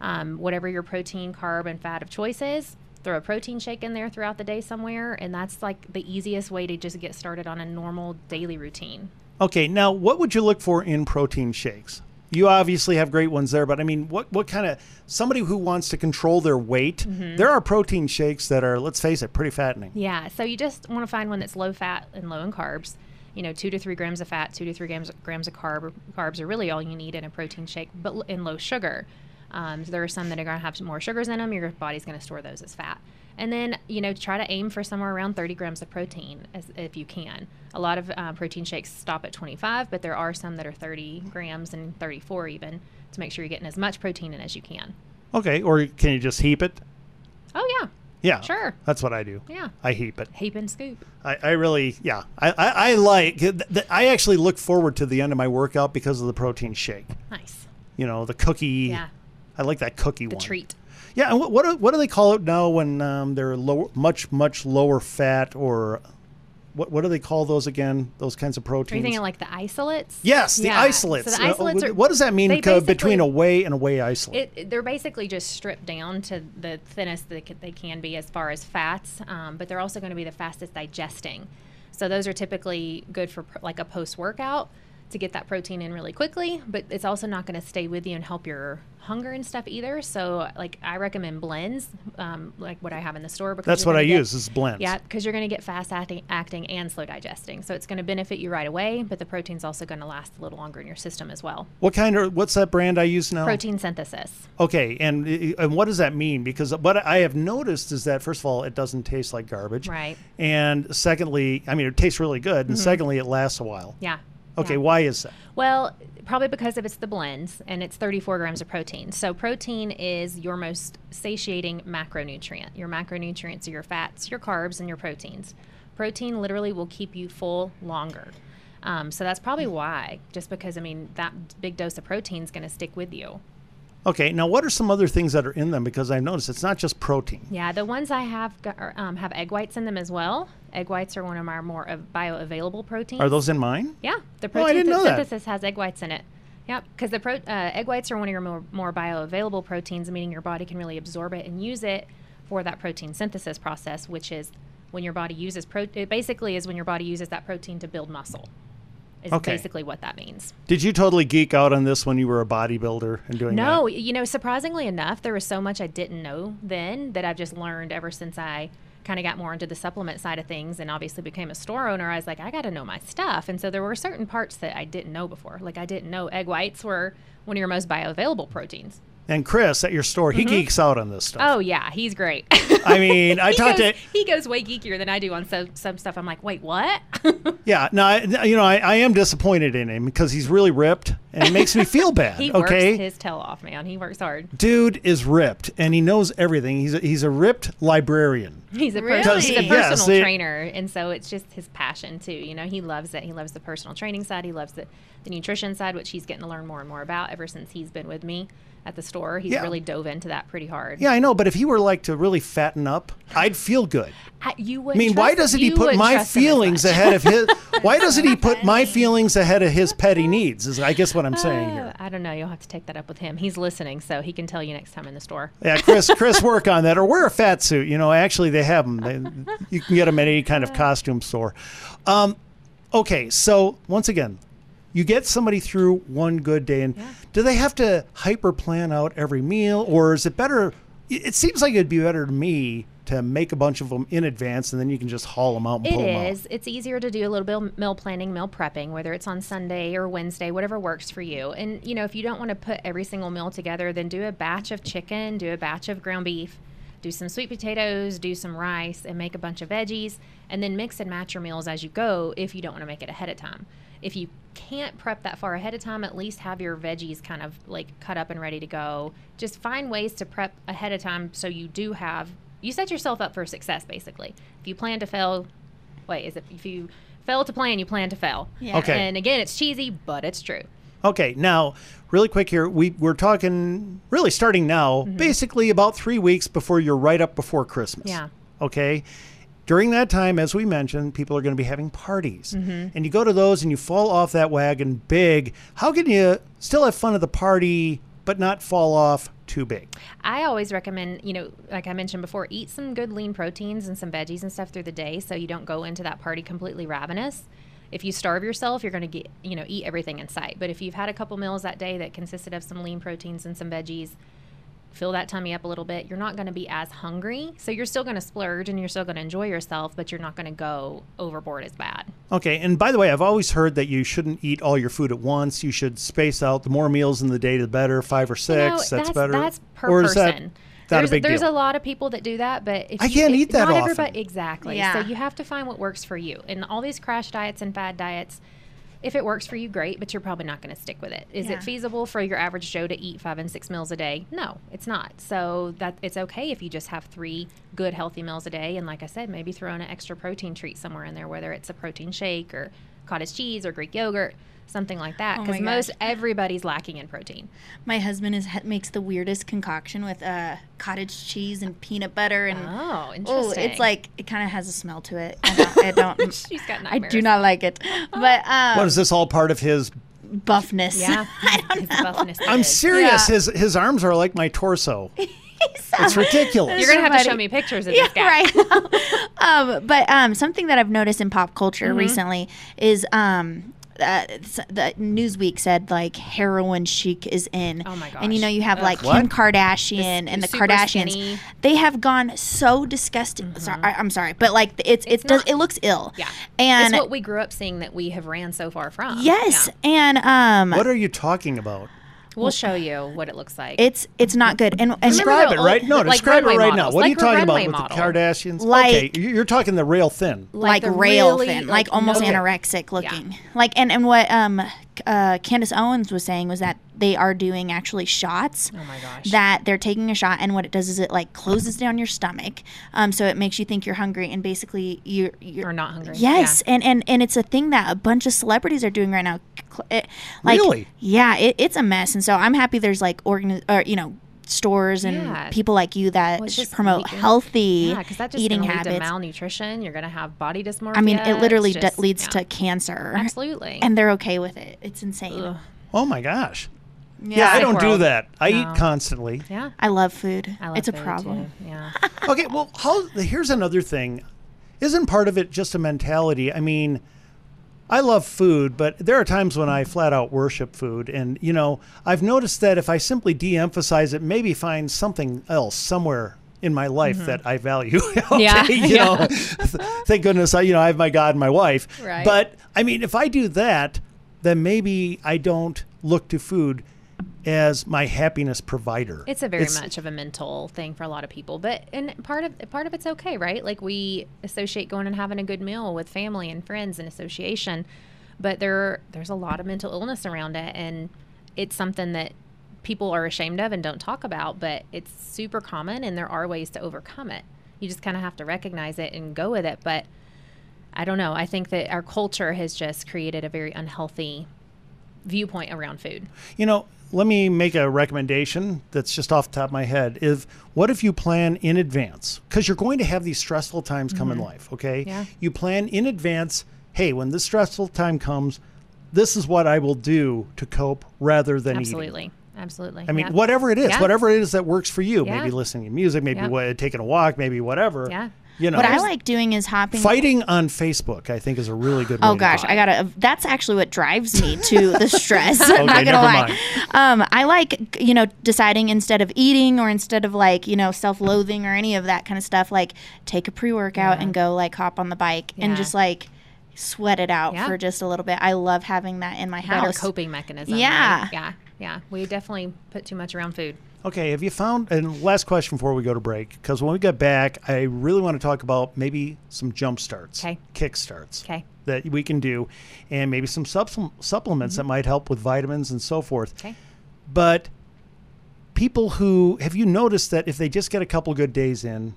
Um, whatever your protein, carb, and fat of choice is, throw a protein shake in there throughout the day somewhere, and that's like the easiest way to just get started on a normal daily routine. Okay, now what would you look for in protein shakes? You obviously have great ones there, but I mean, what what kind of somebody who wants to control their weight? Mhm. There are protein shakes that are, let's face it, pretty fattening. Yeah, so you just want to find one that's low fat and low in carbs. You know, two to three grams of fat, two to three grams grams of carb. Carbs are really all you need in a protein shake, but in low sugar. Um, so there are some that are going to have some more sugars in them. Your body's going to store those as fat. And then, you know, try to aim for somewhere around 30 grams of protein as, if you can. A lot of uh, protein shakes stop at 25, but there are some that are 30 grams and 34 even to make sure you're getting as much protein in as you can. Okay, or can you just heap it? Oh, yeah. Yeah, Sure. That's what I do. Yeah. I heap it. Heap and scoop. I, I really, yeah, I, I, I like. th- th- I actually look forward to the end of my workout because of the protein shake. Nice. You know, the cookie. Yeah. I like that cookie The one. treat. Yeah, and what what do, what do they call it now when um, they're lower, much much lower fat or what what do they call those again? Those kinds of Are proteins. you thinking like the isolates? yes, the Yeah. isolates. So the Uh, isolates what- are, what does that mean between basically- a whey and a whey isolate? It- they're basically just stripped down to the thinnest that they can be as far as fats, um, but they're also going to be the fastest digesting. So those are typically good for pr- like a post workout to get that protein in really quickly, but it's also not going to stay with you and help your hunger and stuff either. So like I recommend blends, um, like what I have in the store. Because That's what I get- use, is blends. Yeah, because you're going to get fast acting, acting and slow digesting. So it's going to benefit you right away, but the protein's also going to last a little longer in your system as well. what kind of what's that brand I use now? Protein synthesis. Okay, and and what does that mean? Because what I have noticed is that first of all, it doesn't taste like garbage, Right. And secondly, I mean, it tastes really good, and Mhm. secondly, it lasts a while. Yeah. Okay, yeah. why is that? Well, probably because of it's the blends and it's 34 grams of protein. So protein is your most satiating macronutrient. Your macronutrients are your fats, your carbs, and your proteins. Protein literally will keep you full longer. Um, so that's probably why, just because I mean that big dose of protein is going to stick with you. Okay, now what are some other things that are in them? Because I've noticed it's not just protein. Yeah, the ones I have got, um, have egg whites in them as well. Egg whites are one of our more bioavailable proteins. Are those in mine? Yeah, the Oh, I protein didn't know that. synthesis has egg whites in it. Yep, because the pro- uh, egg whites are one of your more, more bioavailable proteins, meaning your body can really absorb it and use it for that protein synthesis process, which is when your body uses pro. It basically is when your body uses that protein to build muscle. Is Okay. basically what that means. Did you totally geek out on this when you were a bodybuilder and doing No, you know, surprisingly enough, there was so much I didn't know then that I've just learned ever since I kind of got more into the supplement side of things and obviously became a store owner, I was like, I got to know my stuff. And so there were certain parts that I didn't know before. Like I didn't know egg whites were one of your most bioavailable proteins. And Chris at your store, he Mhm. geeks out on this stuff. Oh yeah, he's great. I mean, I talked goes, to he goes way geekier than I do on some some stuff. I'm like, wait, what? yeah. No, I, you know, I, I am disappointed in him because he's really ripped, and it makes me feel bad. he okay, works his tail off, man. He works hard. dude is ripped, and he knows everything. He's a, he's a ripped librarian. He's a, Really? he's a Yes, personal it- trainer, and so it's just his passion too. You know, he loves it. He loves the personal training side. He loves the, the nutrition side, which he's getting to learn more and more about ever since he's been with me at the store. He's Yeah. really dove into that pretty hard. Yeah, I know, but if he were like to really fatten up, I'd feel good. I, you I would. mean, why doesn't he put my feelings ahead of his? Why doesn't he put my feelings ahead of his petty needs? Is I guess what I'm saying here. I don't know. You'll have to take that up with him. He's listening, so he can tell you next time in the store. Yeah, Chris, Chris, work on that, or wear a fat suit. You know, actually, they have them. They, you can get them at any kind of costume store. Um, okay, so once again, you get somebody through one good day, and do they have to hyper plan out every meal, or is it better? It seems like it'd be better to me to make a bunch of them in advance, and then you can just haul them out and It pull them out. It's easier to do a little bit of meal planning, meal prepping, whether it's on Sunday or Wednesday, whatever works for you. And you know, if you don't want to put every single meal together, then do a batch of chicken, do a batch of ground beef, do some sweet potatoes, do some rice, and make a bunch of veggies, and then mix and match your meals as you go. If you don't want to make it ahead of time, if you can't prep that far ahead of time, at least have your veggies kind of like cut up and ready to go. Just find ways to prep ahead of time so you do have you set yourself up for success basically. If you plan to fail, wait, is it if you fail to plan, you plan to fail. Yeah. Okay. And again, it's cheesy, but it's true. Okay, now really quick here, we we're talking really starting now, Mhm. basically about three weeks before you're right up before Christmas. Yeah. Okay. During that time, as we mentioned, people are going to be having parties, Mhm. and you go to those and you fall off that wagon big. How can you still have fun at the party but not fall off too big? I always recommend, you know, like I mentioned before, eat some good lean proteins and some veggies and stuff through the day so you don't go into that party completely ravenous. If you starve yourself, you're going to get, you know, eat everything in sight. But if you've had a couple meals that day that consisted of some lean proteins and some veggies, fill that tummy up a little bit, you're not going to be as hungry. So you're still going to splurge and you're still going to enjoy yourself, but you're not going to go overboard as bad. Okay, and by the way, I've always heard that you shouldn't eat all your food at once. You should space out. The more meals in the day, the better. Five or six, You know, that's, that's better. That's per or is that person. not there's a big there's deal? a lot of people that do that, but if I you, can't if- eat that not often. Everybody, exactly. Yeah. So you have to find what works for you. And all these crash diets and fad diets, if it works for you, great. But you're probably not going to stick with it. Is Yeah. it feasible for your average Joe to eat five and six meals a day? No, it's not. So that it's okay if you just have three good healthy meals a day. And like I said, maybe throw in an extra protein treat somewhere in there, whether it's a protein shake or cottage cheese or Greek yogurt. Something like that, Oh my because gosh. most everybody's lacking in protein. My husband is makes the weirdest concoction with uh, cottage cheese and peanut butter and Oh, Oh, interesting. it's like it kind of has a smell to it. I don't. I, don't She's got I do not like it. But um, what is this all part of his? buffness? Yeah, his buffness. I'm serious. Yeah. His his arms are like my torso. it's ridiculous. You're gonna have to show me pictures of yeah, this guy. right. um, but um, something that I've noticed in pop culture Mhm. recently is um, uh, the Newsweek said like heroin chic is in. Oh my And you know you have Ugh. like What? Kim Kardashian and the Kardashians. skinny. Mm-hmm. They have gone so disgusting. Sorry, I, am sorry, but like it's it does it looks ill. Yeah, And it's what we grew up seeing that we have ran so far from. yes, Yeah. and um, What are you talking about? We'll show you what it looks like. it's it's not good. And, and Describe it right. No, like describe it runway right now. models, What are you like talking about runway with model. the Kardashians? Like- okay, you- you're talking the rail thin. like, the rail really, thin, like, like, almost no- anorexic looking. Like and and what um uh, Candace Owens was saying was that they are doing actually shots. Oh my gosh. That they're taking a shot, and what it does is it like closes down your stomach, um, so it makes you think you're hungry, and basically you're you're Or not hungry. Yes, and and and it's a thing that a bunch of celebrities are doing right now. It, like, Really? Yeah, it, it's a mess, and so I'm happy there's like organ or you know stores and Yeah. people like you that Well, just promote eating- healthy Yeah, that just eating gonna to habits. malnutrition. You're gonna have body dysmorphia. I mean, it literally It's de- just- leads yeah. to cancer. Absolutely. And they're okay with it. It's insane. Oh my gosh. Yeah. Yeah, I don't do that. I No. eat constantly. Yeah. I love food. I love it's a problem. too. Yeah. okay, well, how, here's another thing. Isn't part of it just a mentality? I mean, I love food, but there are times when I flat out worship food. And, you know, I've noticed that if I simply de emphasize it, maybe find something else somewhere in my life Mhm. that I value. Yeah, you yeah. know, thank goodness I, you know, I have my God and my wife. Right. But I mean, if I do that, then maybe I don't look to food as my happiness provider. It's a very much of a mental thing for a lot of people, but and part of part of it's okay, right? Like we associate going and having a good meal with family and friends and association, but there there's a lot of mental illness around it, and it's something that people are ashamed of and don't talk about, but it's super common, and there are ways to overcome it. You just kind of have to recognize it and go with it, but. I don't know. I think that our culture has just created a very unhealthy viewpoint around food. You know, let me make a recommendation that's just off the top of my head. If what if you plan in advance? Because you're going to have these stressful times come in Mhm. life, okay? Yeah. You plan in advance, hey, when this stressful time comes, this is what I will do to cope rather than eating. Absolutely. Absolutely. I mean, Yeah. whatever it is, Yeah. whatever it is that works for you. Yeah. Maybe listening to music, maybe taking a walk, maybe whatever. Yeah. You know, what I like doing is hopping. fighting on Facebook. I think is a really good. Oh way to gosh, do. I gotta. That's actually what drives me to the stress. Okay, I'm not gonna never lie. mind. Um, I like you know deciding instead of eating or instead of like you know self-loathing or any of that kind of stuff. Like take a pre-workout Yeah. and go like hop on the bike and just like sweat it out Yeah. for just a little bit. I love having that in my Better house. coping mechanism. Yeah. right? Yeah. Yeah. We definitely put too much around food. Okay, have you found? And last question before we go to break, because when we get back, I really want to talk about maybe some jump starts, Okay. kick starts, Okay. that we can do, and maybe some supple- supplements that might help with vitamins and so forth. Mm-hmm. Okay. But people who have you noticed that if they just get a couple good days in,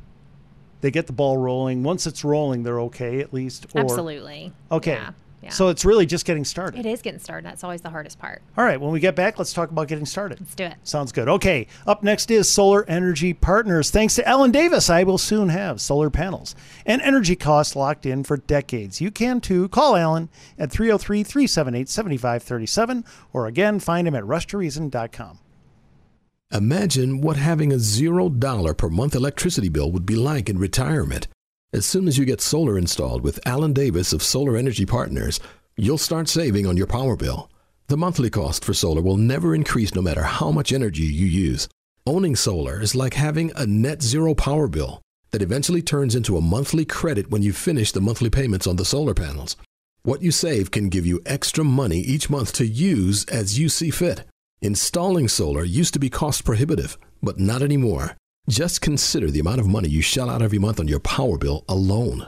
they get the ball rolling. Once it's rolling, they're okay at least. Or, Absolutely. Okay. Yeah. Yeah. So it's really just getting started. It is getting started. That's always the hardest part. All right, when we get back, let's talk about getting started. Let's do it. Sounds good. Okay, up next is Solar Energy Partners. Thanks to Alan Davis, I will soon have solar panels and energy costs locked in for decades. You can too. Call Alan at 303 378 7537 or again, find him at rushtoreason.com. Imagine what having a $0 per month electricity bill would be like in retirement. As soon as you get solar installed with Alan Davis of Solar Energy Partners, you'll start saving on your power bill. The monthly cost for solar will never increase no matter how much energy you use. Owning solar is like having a net zero power bill that eventually turns into a monthly credit when you finish the monthly payments on the solar panels. What you save can give you extra money each month to use as you see fit. Installing solar used to be cost prohibitive, but not anymore. Just consider the amount of money you shell out every month on your power bill alone.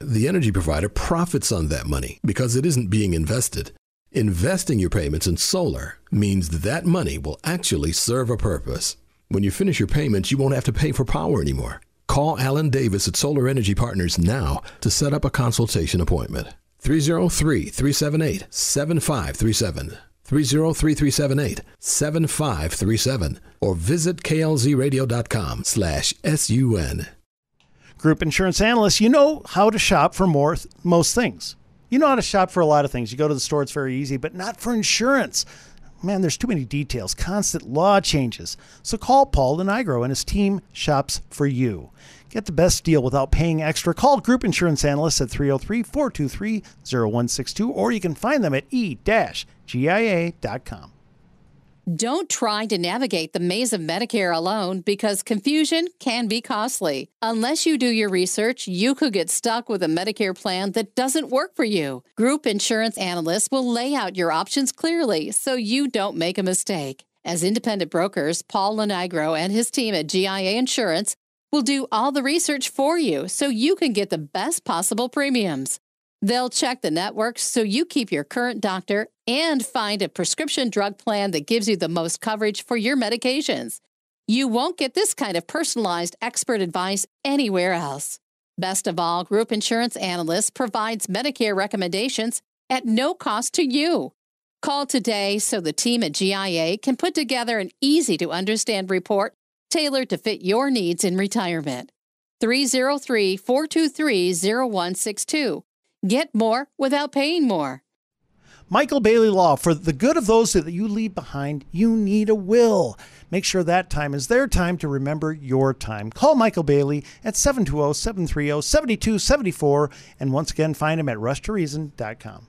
The energy provider profits on that money because it isn't being invested. Investing your payments in solar means that money will actually serve a purpose. When you finish your payments, you won't have to pay for power anymore. Call Alan Davis at Solar Energy Partners now to set up a consultation appointment. 303 378 7537. 303 378 7537 or visit klzradio.com slash sun. Group insurance analysts, you know how to shop for more most things. You know how to shop for a lot of things. You go to the store, it's very easy, but not for insurance. Man, there's too many details, constant law changes. So call Paul Denigro and his team shops for you. Get the best deal without paying extra. Call Group Insurance Analysts at 303 423 0162 or you can find them at e-gia.com. Don't try to navigate the maze of Medicare alone because confusion can be costly. Unless you do your research, you could get stuck with a Medicare plan that doesn't work for you. Group insurance analysts will lay out your options clearly so you don't make a mistake. As independent brokers, Paul Denigro and his team at GIA Insurance will do all the research for you so you can get the best possible premiums. They'll check the networks so you keep your current doctor and find a prescription drug plan that gives you the most coverage for your medications. You won't get this kind of personalized expert advice anywhere else. Best of all, Group Insurance Analyst provides Medicare recommendations at no cost to you. Call today so the team at GIA can put together an easy to understand report tailored to fit your needs in retirement. 303 423 0162. Get more without paying more. Michael Bailey Law, for the good of those that you leave behind, you need a will. Make sure that time is their time to remember your time. Call Michael Bailey at 720 730 7274 and once again find him at rushtoreason.com.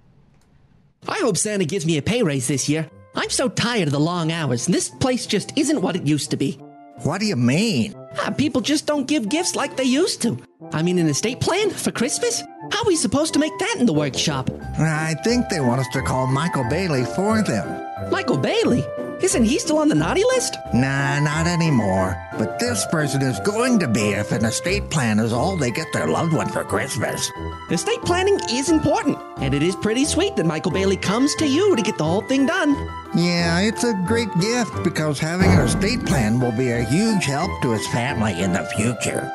I hope Santa gives me a pay raise this year. I'm so tired of the long hours, and this place just isn't what it used to be. What do you mean? Ah, people just don't give gifts like they used to. I mean, an estate plan for Christmas? How are we supposed to make that in the workshop? I think they want us to call Michael Bailey for them. Michael Bailey? Isn't he still on the naughty list? Nah, not anymore. But this person is going to be if an estate plan is all they get their loved one for Christmas. Estate planning is important, and it is pretty sweet that Michael Bailey comes to you to get the whole thing done. Yeah, it's a great gift because having an estate plan will be a huge help to his family in the future.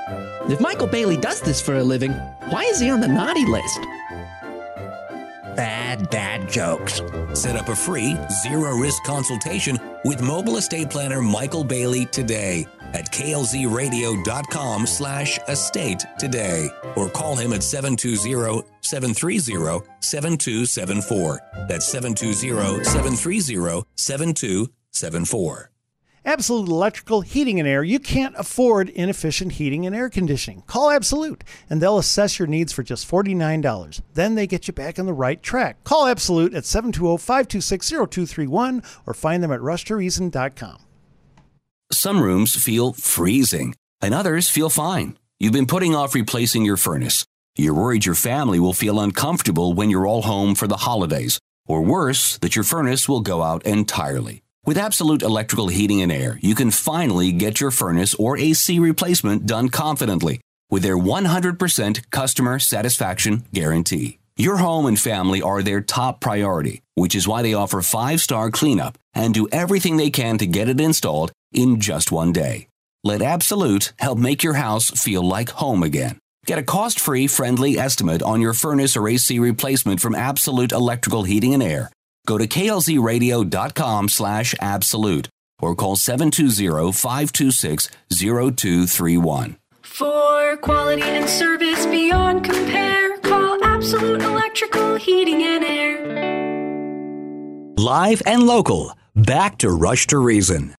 If Michael Bailey does this for a living, why is he on the naughty list? Bad dad jokes. Set up a free, zero risk consultation with mobile estate planner Michael Bailey today at klzradio.com slash estate today or call him at 720-730-7274. That's 720-730-7274. Absolute Electrical Heating and Air. You can't afford inefficient heating and air conditioning. Call Absolute and they'll assess your needs for just $49. Then they get you back on the right track. Call Absolute at 720 526 0231 or find them at rushtoreason.com. Some rooms feel freezing and others feel fine. You've been putting off replacing your furnace. You're worried your family will feel uncomfortable when you're all home for the holidays, or worse, that your furnace will go out entirely. With Absolute Electrical Heating and Air, you can finally get your furnace or AC replacement done confidently with their 100% customer satisfaction guarantee. Your home and family are their top priority, which is why they offer five star cleanup and do everything they can to get it installed in just one day. Let Absolute help make your house feel like home again. Get a cost free, friendly estimate on your furnace or AC replacement from Absolute Electrical Heating and Air. Go to klzradio.com slash absolute or call 720-526-0231. For quality and service beyond compare, call Absolute Electrical Heating and Air. Live and local. Back to Rush to Reason.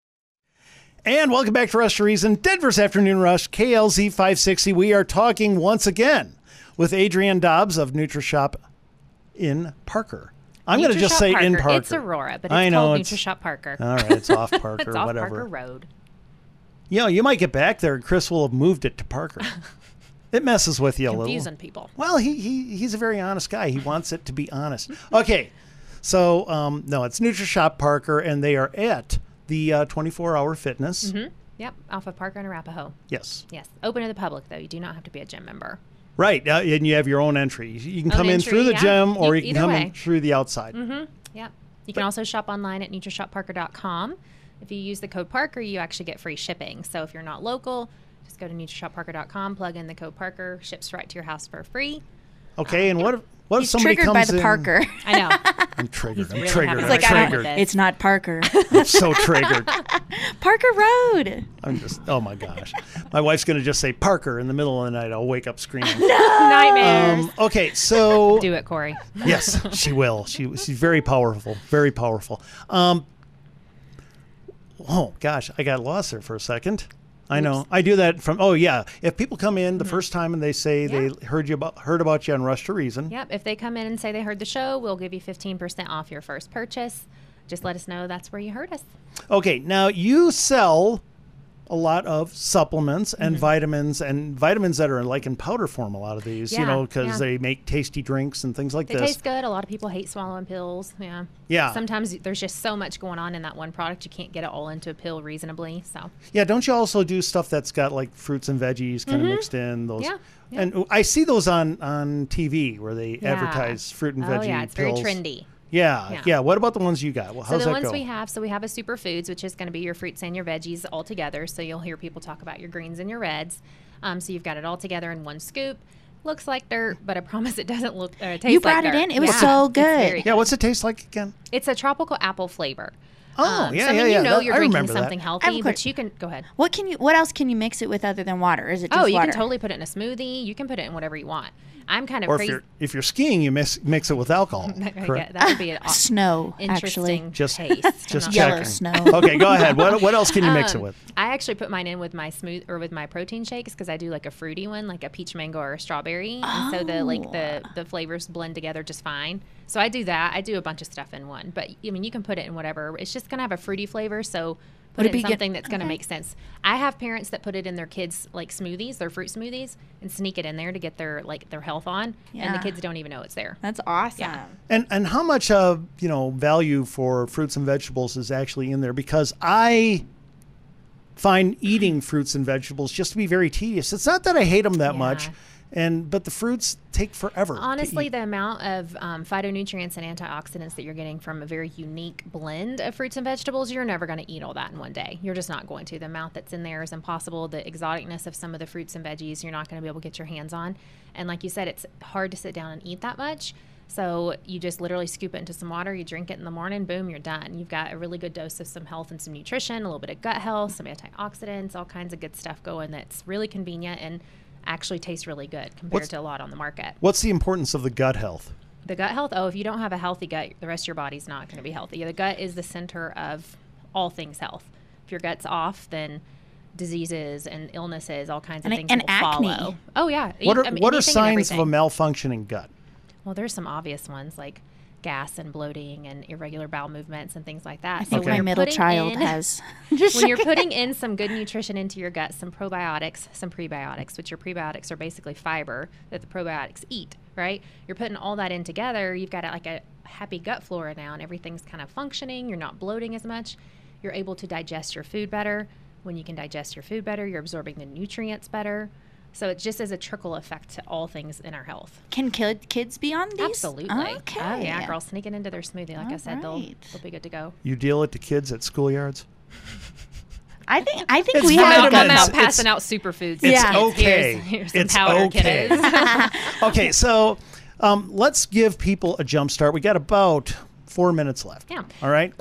And welcome back to Rush to Reason, Denver's Afternoon Rush, KLZ 560. We are talking once again with Adrienne Dobbs of NutriShop in Parker. I'm going to just say in Parker. Parker. It's Aurora, but it's I know called it's- NutriShop Parker. All right, it's off Parker, it's off whatever. Parker Road. You know, you might get back there and Chris will have moved it to Parker. it messes with you a little. Confusing people. Well, he, he he's a very honest guy. He wants it to be honest. Okay, so um, no, it's NutriShop Parker, and they are at the uh, 24-hour fitness. hmm Yep, off of Parker and Arapahoe. Yes. Yes, open to the public though. You do not have to be a gym member. Right, uh, and you have your own entry. You can Own come in through the yeah. gym, or E- you can come way. in through the outside. Mm-hmm. Yep. You can also shop online at NutriShopParker.com. If you use the code Parker, you actually get free shipping. So if you're not local, just go to NutriShopParker.com, plug in the code Parker, ships right to your house for free. Okay, and what if what if He's somebody triggered by the in- Parker. I know. I'm triggered. I'm really triggered. having I'm a like, hard I time triggered. it. It's not Parker. I'm so triggered. Parker Road. I'm just. Oh my gosh, my wife's gonna just say Parker in the middle of the night. I'll wake up screaming. Nightmares. Um, okay, so Do it, Corey. yes, she will. She she's very powerful. Very powerful. Um, oh gosh, I got lost there for a second. I know. I do that from. Oh yeah, if people come in the Mm-hmm. first time and they say they heard you about heard about you on Rush to Reason. Yep. If they come in and say they heard the show, we'll give you 15% off your first purchase. Just let us know that's where you heard us. Okay, now you sell a lot of supplements and Mhm. vitamins and vitamins that are like in powder form. A lot of these, you know, because yeah. they make tasty drinks and things like They this. They taste good. A lot of people hate swallowing pills. Yeah. Yeah. Sometimes there's just so much going on in that one product, you can't get it all into a pill reasonably. So Yeah, don't you also do stuff that's got like fruits and veggies kind of mixed in? Those, Yeah, yeah. and I see those on on TV where they Yeah. advertise fruit and veggie. Oh, yeah, it's pills. very trendy. Yeah, Yeah. yeah, What about the ones you got? Well, so the that ones go? we have, so we have a superfoods, which is going to be your fruits and your veggies all together. So you'll hear people talk about your greens and your reds. Um, so you've got it all together in one scoop. Looks like dirt, but I promise it doesn't look. Uh, taste You like brought it dirt. in. It was Yeah, so it's good. yeah, what's it taste like again? It's a tropical apple flavor. Oh, Um, yeah, so, I mean, yeah, you know That- you're I drinking remember that. something I have a healthy, but you can go ahead. What can you? What else can you mix it with other than water? Is it just Oh, you water? can totally put it in a smoothie. You can put it in whatever you want. I'm kind of Or if you're if you're skiing, you mix mix it with alcohol. Okay, correct? that would be an aw- Snow, actually. interesting Just taste. just I'm Yellow checking. snow. Okay, go ahead. What what else can you mix it Um, with? I actually put mine in with my smooth or with my protein shakes because I do like a fruity one, like a peach mango or a strawberry, and so the like the Oh. the flavors blend together just fine. So I do that. I do a bunch of stuff in one, but I mean you can put it in whatever. It's just gonna have a fruity flavor, so Put Would it it in be good- something that's going to okay. make sense. I have parents that put it in their kids like smoothies, their fruit smoothies, and sneak it in there to get their like their health on, and the kids don't even know it's there. That's awesome. Yeah. And and how much of you know value for fruits and vegetables is actually in there? Because I find eating fruits and vegetables just to be very tedious. It's not that I hate them that much, and but the fruits take forever. Honestly, the amount of um, phytonutrients and antioxidants that you're getting from a very unique blend of fruits and vegetables, you're never going to eat all that in one day. You're just not going to. The amount that's in there is impossible. The exoticness of some of the fruits and veggies, you're not going to be able to get your hands on. And like you said, it's hard to sit down and eat that much. So you just literally scoop it into some water, you drink it in the morning, boom, you're done. You've got a really good dose of some health and some nutrition, a little bit of gut health, some antioxidants, all kinds of good stuff going that's really convenient and actually tastes really good compared What's- to a lot on the market. What's the importance of the gut health? The gut health, oh, if you don't have a healthy gut, the rest of your body's not going to be healthy. The gut is the center of all things health. If your gut's off, then diseases and illnesses, all kinds of And- things and will acne. follow. Oh yeah. What are I mean, what are signs of a malfunctioning gut? Well, there's some obvious ones like gas and bloating and irregular bowel movements and things like that. I think when my middle child in- has. when you're putting in some good nutrition into your gut, some probiotics, some prebiotics, which your prebiotics are basically fiber that the probiotics eat, right? You're putting all that in together. You've got like a happy gut flora now, and everything's kind of functioning. You're not bloating as much. You're able to digest your food better. When you can digest your food better, you're absorbing the nutrients better. So it just is a trickle effect to all things in our health. Can kid, kids be on these? Absolutely. Okay. Oh yeah, girls sneak it into their smoothie. Like I All said, they'll they'll be good to go. You deal it to kids at schoolyards. I think I think It's we I'm have out, a I'm good out It's- passing out superfoods. It's to kids. okay. Here's, here's some it's powder, okay. kiddos. okay, so um, let's give people a jump start. We got about four minutes left. Yeah. All right.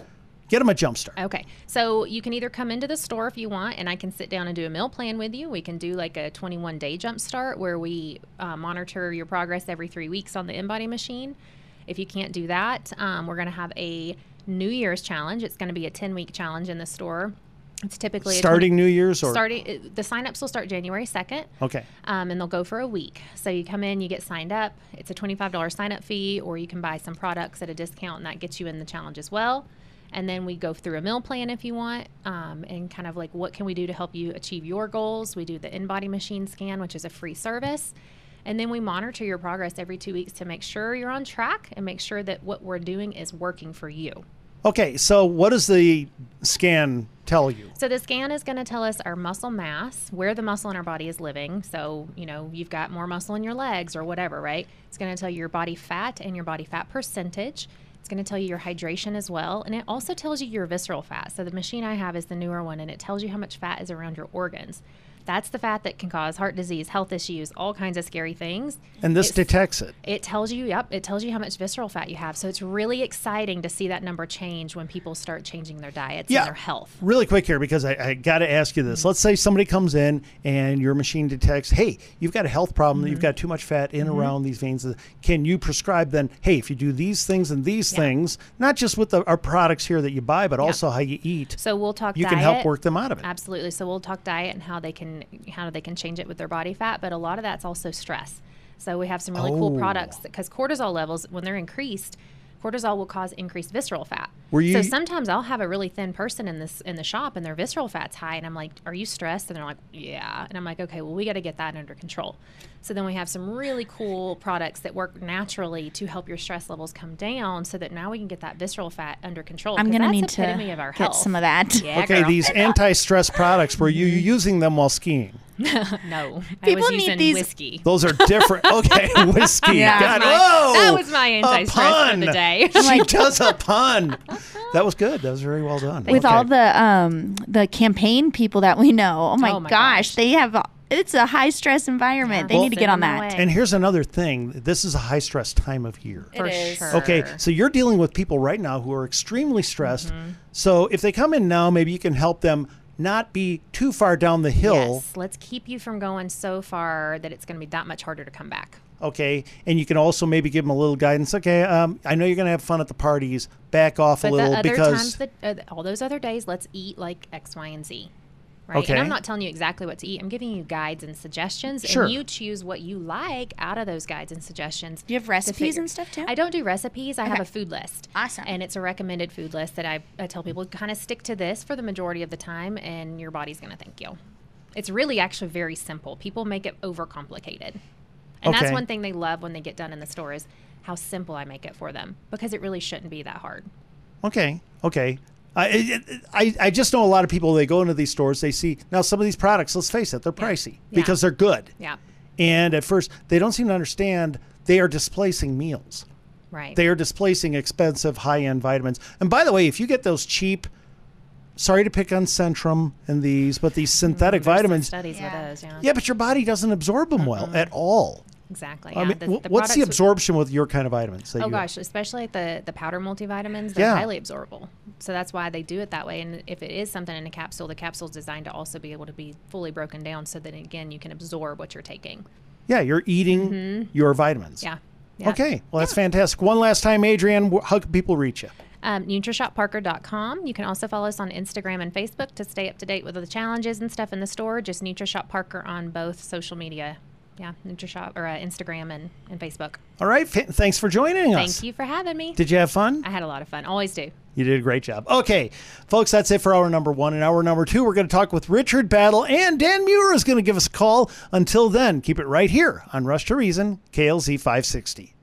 Get them a jump start. Okay, so you can either come into the store if you want, and I can sit down and do a meal plan with you. We can do like a 21 day jump start where we uh, monitor your progress every three weeks on the InBody machine. If you can't do that, um, we're going to have a New Year's challenge. It's going to be a 10 week challenge in the store. It's typically a Starting 20 New Year's or starting uh, the signups will start January 2nd. Okay. Um, and they'll go for a week. So you come in, you get signed up. It's a $25 sign up fee, or you can buy some products at a discount, and that gets you in the challenge as well. And then we go through a meal plan if you want, um, and kind of like what can we do to help you achieve your goals. We do the InBody machine scan, which is a free service. And then we monitor your progress every two weeks to make sure you're on track and make sure that what we're doing is working for you. Okay, so what does the scan tell you? So the scan is going to tell us our muscle mass, where the muscle in our body is living. So, you know, you've got more muscle in your legs or whatever, right? It's going to tell you your body fat and your body fat percentage. It's going to tell you your hydration as well. And it also tells you your visceral fat. So the machine I have is the newer one and it tells you how much fat is around your organs. That's the fat that can cause heart disease, health issues, all kinds of scary things. And this It's- detects it. it tells you, yep, it tells you how much visceral fat you have. So it's really exciting to see that number change when people start changing their diets Yeah. and their health. Really quick here, because I, I got to ask you this. Mm-hmm. Let's say somebody comes in and your machine detects, hey, you've got a health problem. Mm-hmm. You've got too much fat in around these veins. Can you prescribe then, hey, if you do these things and these things, not just with the, our products here that you buy, but also how you eat, So we'll talk. you diet. can help work them out of it. Absolutely. So we'll talk diet and how they can how they can change it with their body fat, but a lot of that's also stress. So we have some really cool Oh. products because cortisol levels when they're increased, cortisol will cause increased visceral fat. Were so sometimes I'll have a really thin person in this in the shop and their visceral fat's high and I'm like, "Are you stressed?" And they're like, "Yeah." And I'm like, "Okay, well we got to get that under control." So then we have some really cool products that work naturally to help your stress levels come down so that now we can get that visceral fat under control. I'm gonna need to epitome of our get health. some of that. Yeah, okay, girl. these anti-stress products, were you using them while skiing? no, I People was need using these- whiskey. Those are different. Okay, whiskey. Yeah. God, That was my- whoa, that was my anti-stress for the day. she does a pun. That was good. That was very well done. With Okay. all the um the campaign people that we know, oh my, Oh my gosh, they have a, it's a high stress environment. They Well- need to get on that. And here's another thing. This is a high stress time of year. For sure. Okay, so you're dealing with people right now who are extremely stressed. Mm-hmm. So if they come in now, maybe you can help them not be too far down the hill. Yes, let's keep you from going so far that it's going to be that much harder to come back. Okay, and you can also maybe give them a little guidance. Okay, um, I know you're going to have fun at the parties. Back off But a little the other because times, that, uh, all those other days, let's eat like X, Y, and Z. Right. Okay. And I'm not telling you exactly what to eat. I'm giving you guides and suggestions. Sure. And you choose what you like out of those guides and suggestions. Do you have recipes and stuff too? I don't do recipes. I have a food list. Awesome. And it's a recommended food list that I, I tell people kind of stick to this for the majority of the time, and your body's going to thank you. It's really actually very simple. People make it overcomplicated. And Okay. that's one thing they love when they get done in the store is how simple I make it for them because it really shouldn't be that hard. Okay. Okay. I, I I just know a lot of people. They go into these stores. They see now some of these products. Let's face it, they're pricey because they're good. Yeah. And at first, they don't seem to understand they are displacing meals. Right. They are displacing expensive high-end vitamins. And by the way, if you get those cheap, sorry to pick on Centrum and these, but these synthetic Mm, vitamins, Studies with those, yeah. yeah, but your body doesn't absorb them well at all. Exactly. I yeah. mean, The- the what's the absorption with your kind of vitamins? Oh gosh, especially like the the powder multivitamins, they're Yeah. highly absorbable. So that's why they do it that way. And if it is something in a capsule, the capsule is designed to also be able to be fully broken down, so that again you can absorb what you're taking. Yeah, you're eating Mhm. your vitamins. Yeah. yeah. Okay, well that's fantastic. One last time, Adrienne, wh- how can people reach you? Um, NutriShopParker.com. You can also follow us on Instagram and Facebook to stay up to date with the challenges and stuff in the store. Just NutriShop Parker on both social media. Yeah, NutriShop or uh, Instagram and, and Facebook. All right, fa- thanks for joining us. Thank you for having me. Did you have fun? I had a lot of fun. Always do. You did a great job. Okay, folks, that's it for hour number one. And hour number two, we're going to talk with Richard Battle, and Dan Muir is going to give us a call. Until then, keep it right here on Rush to Reason, KLZ 560.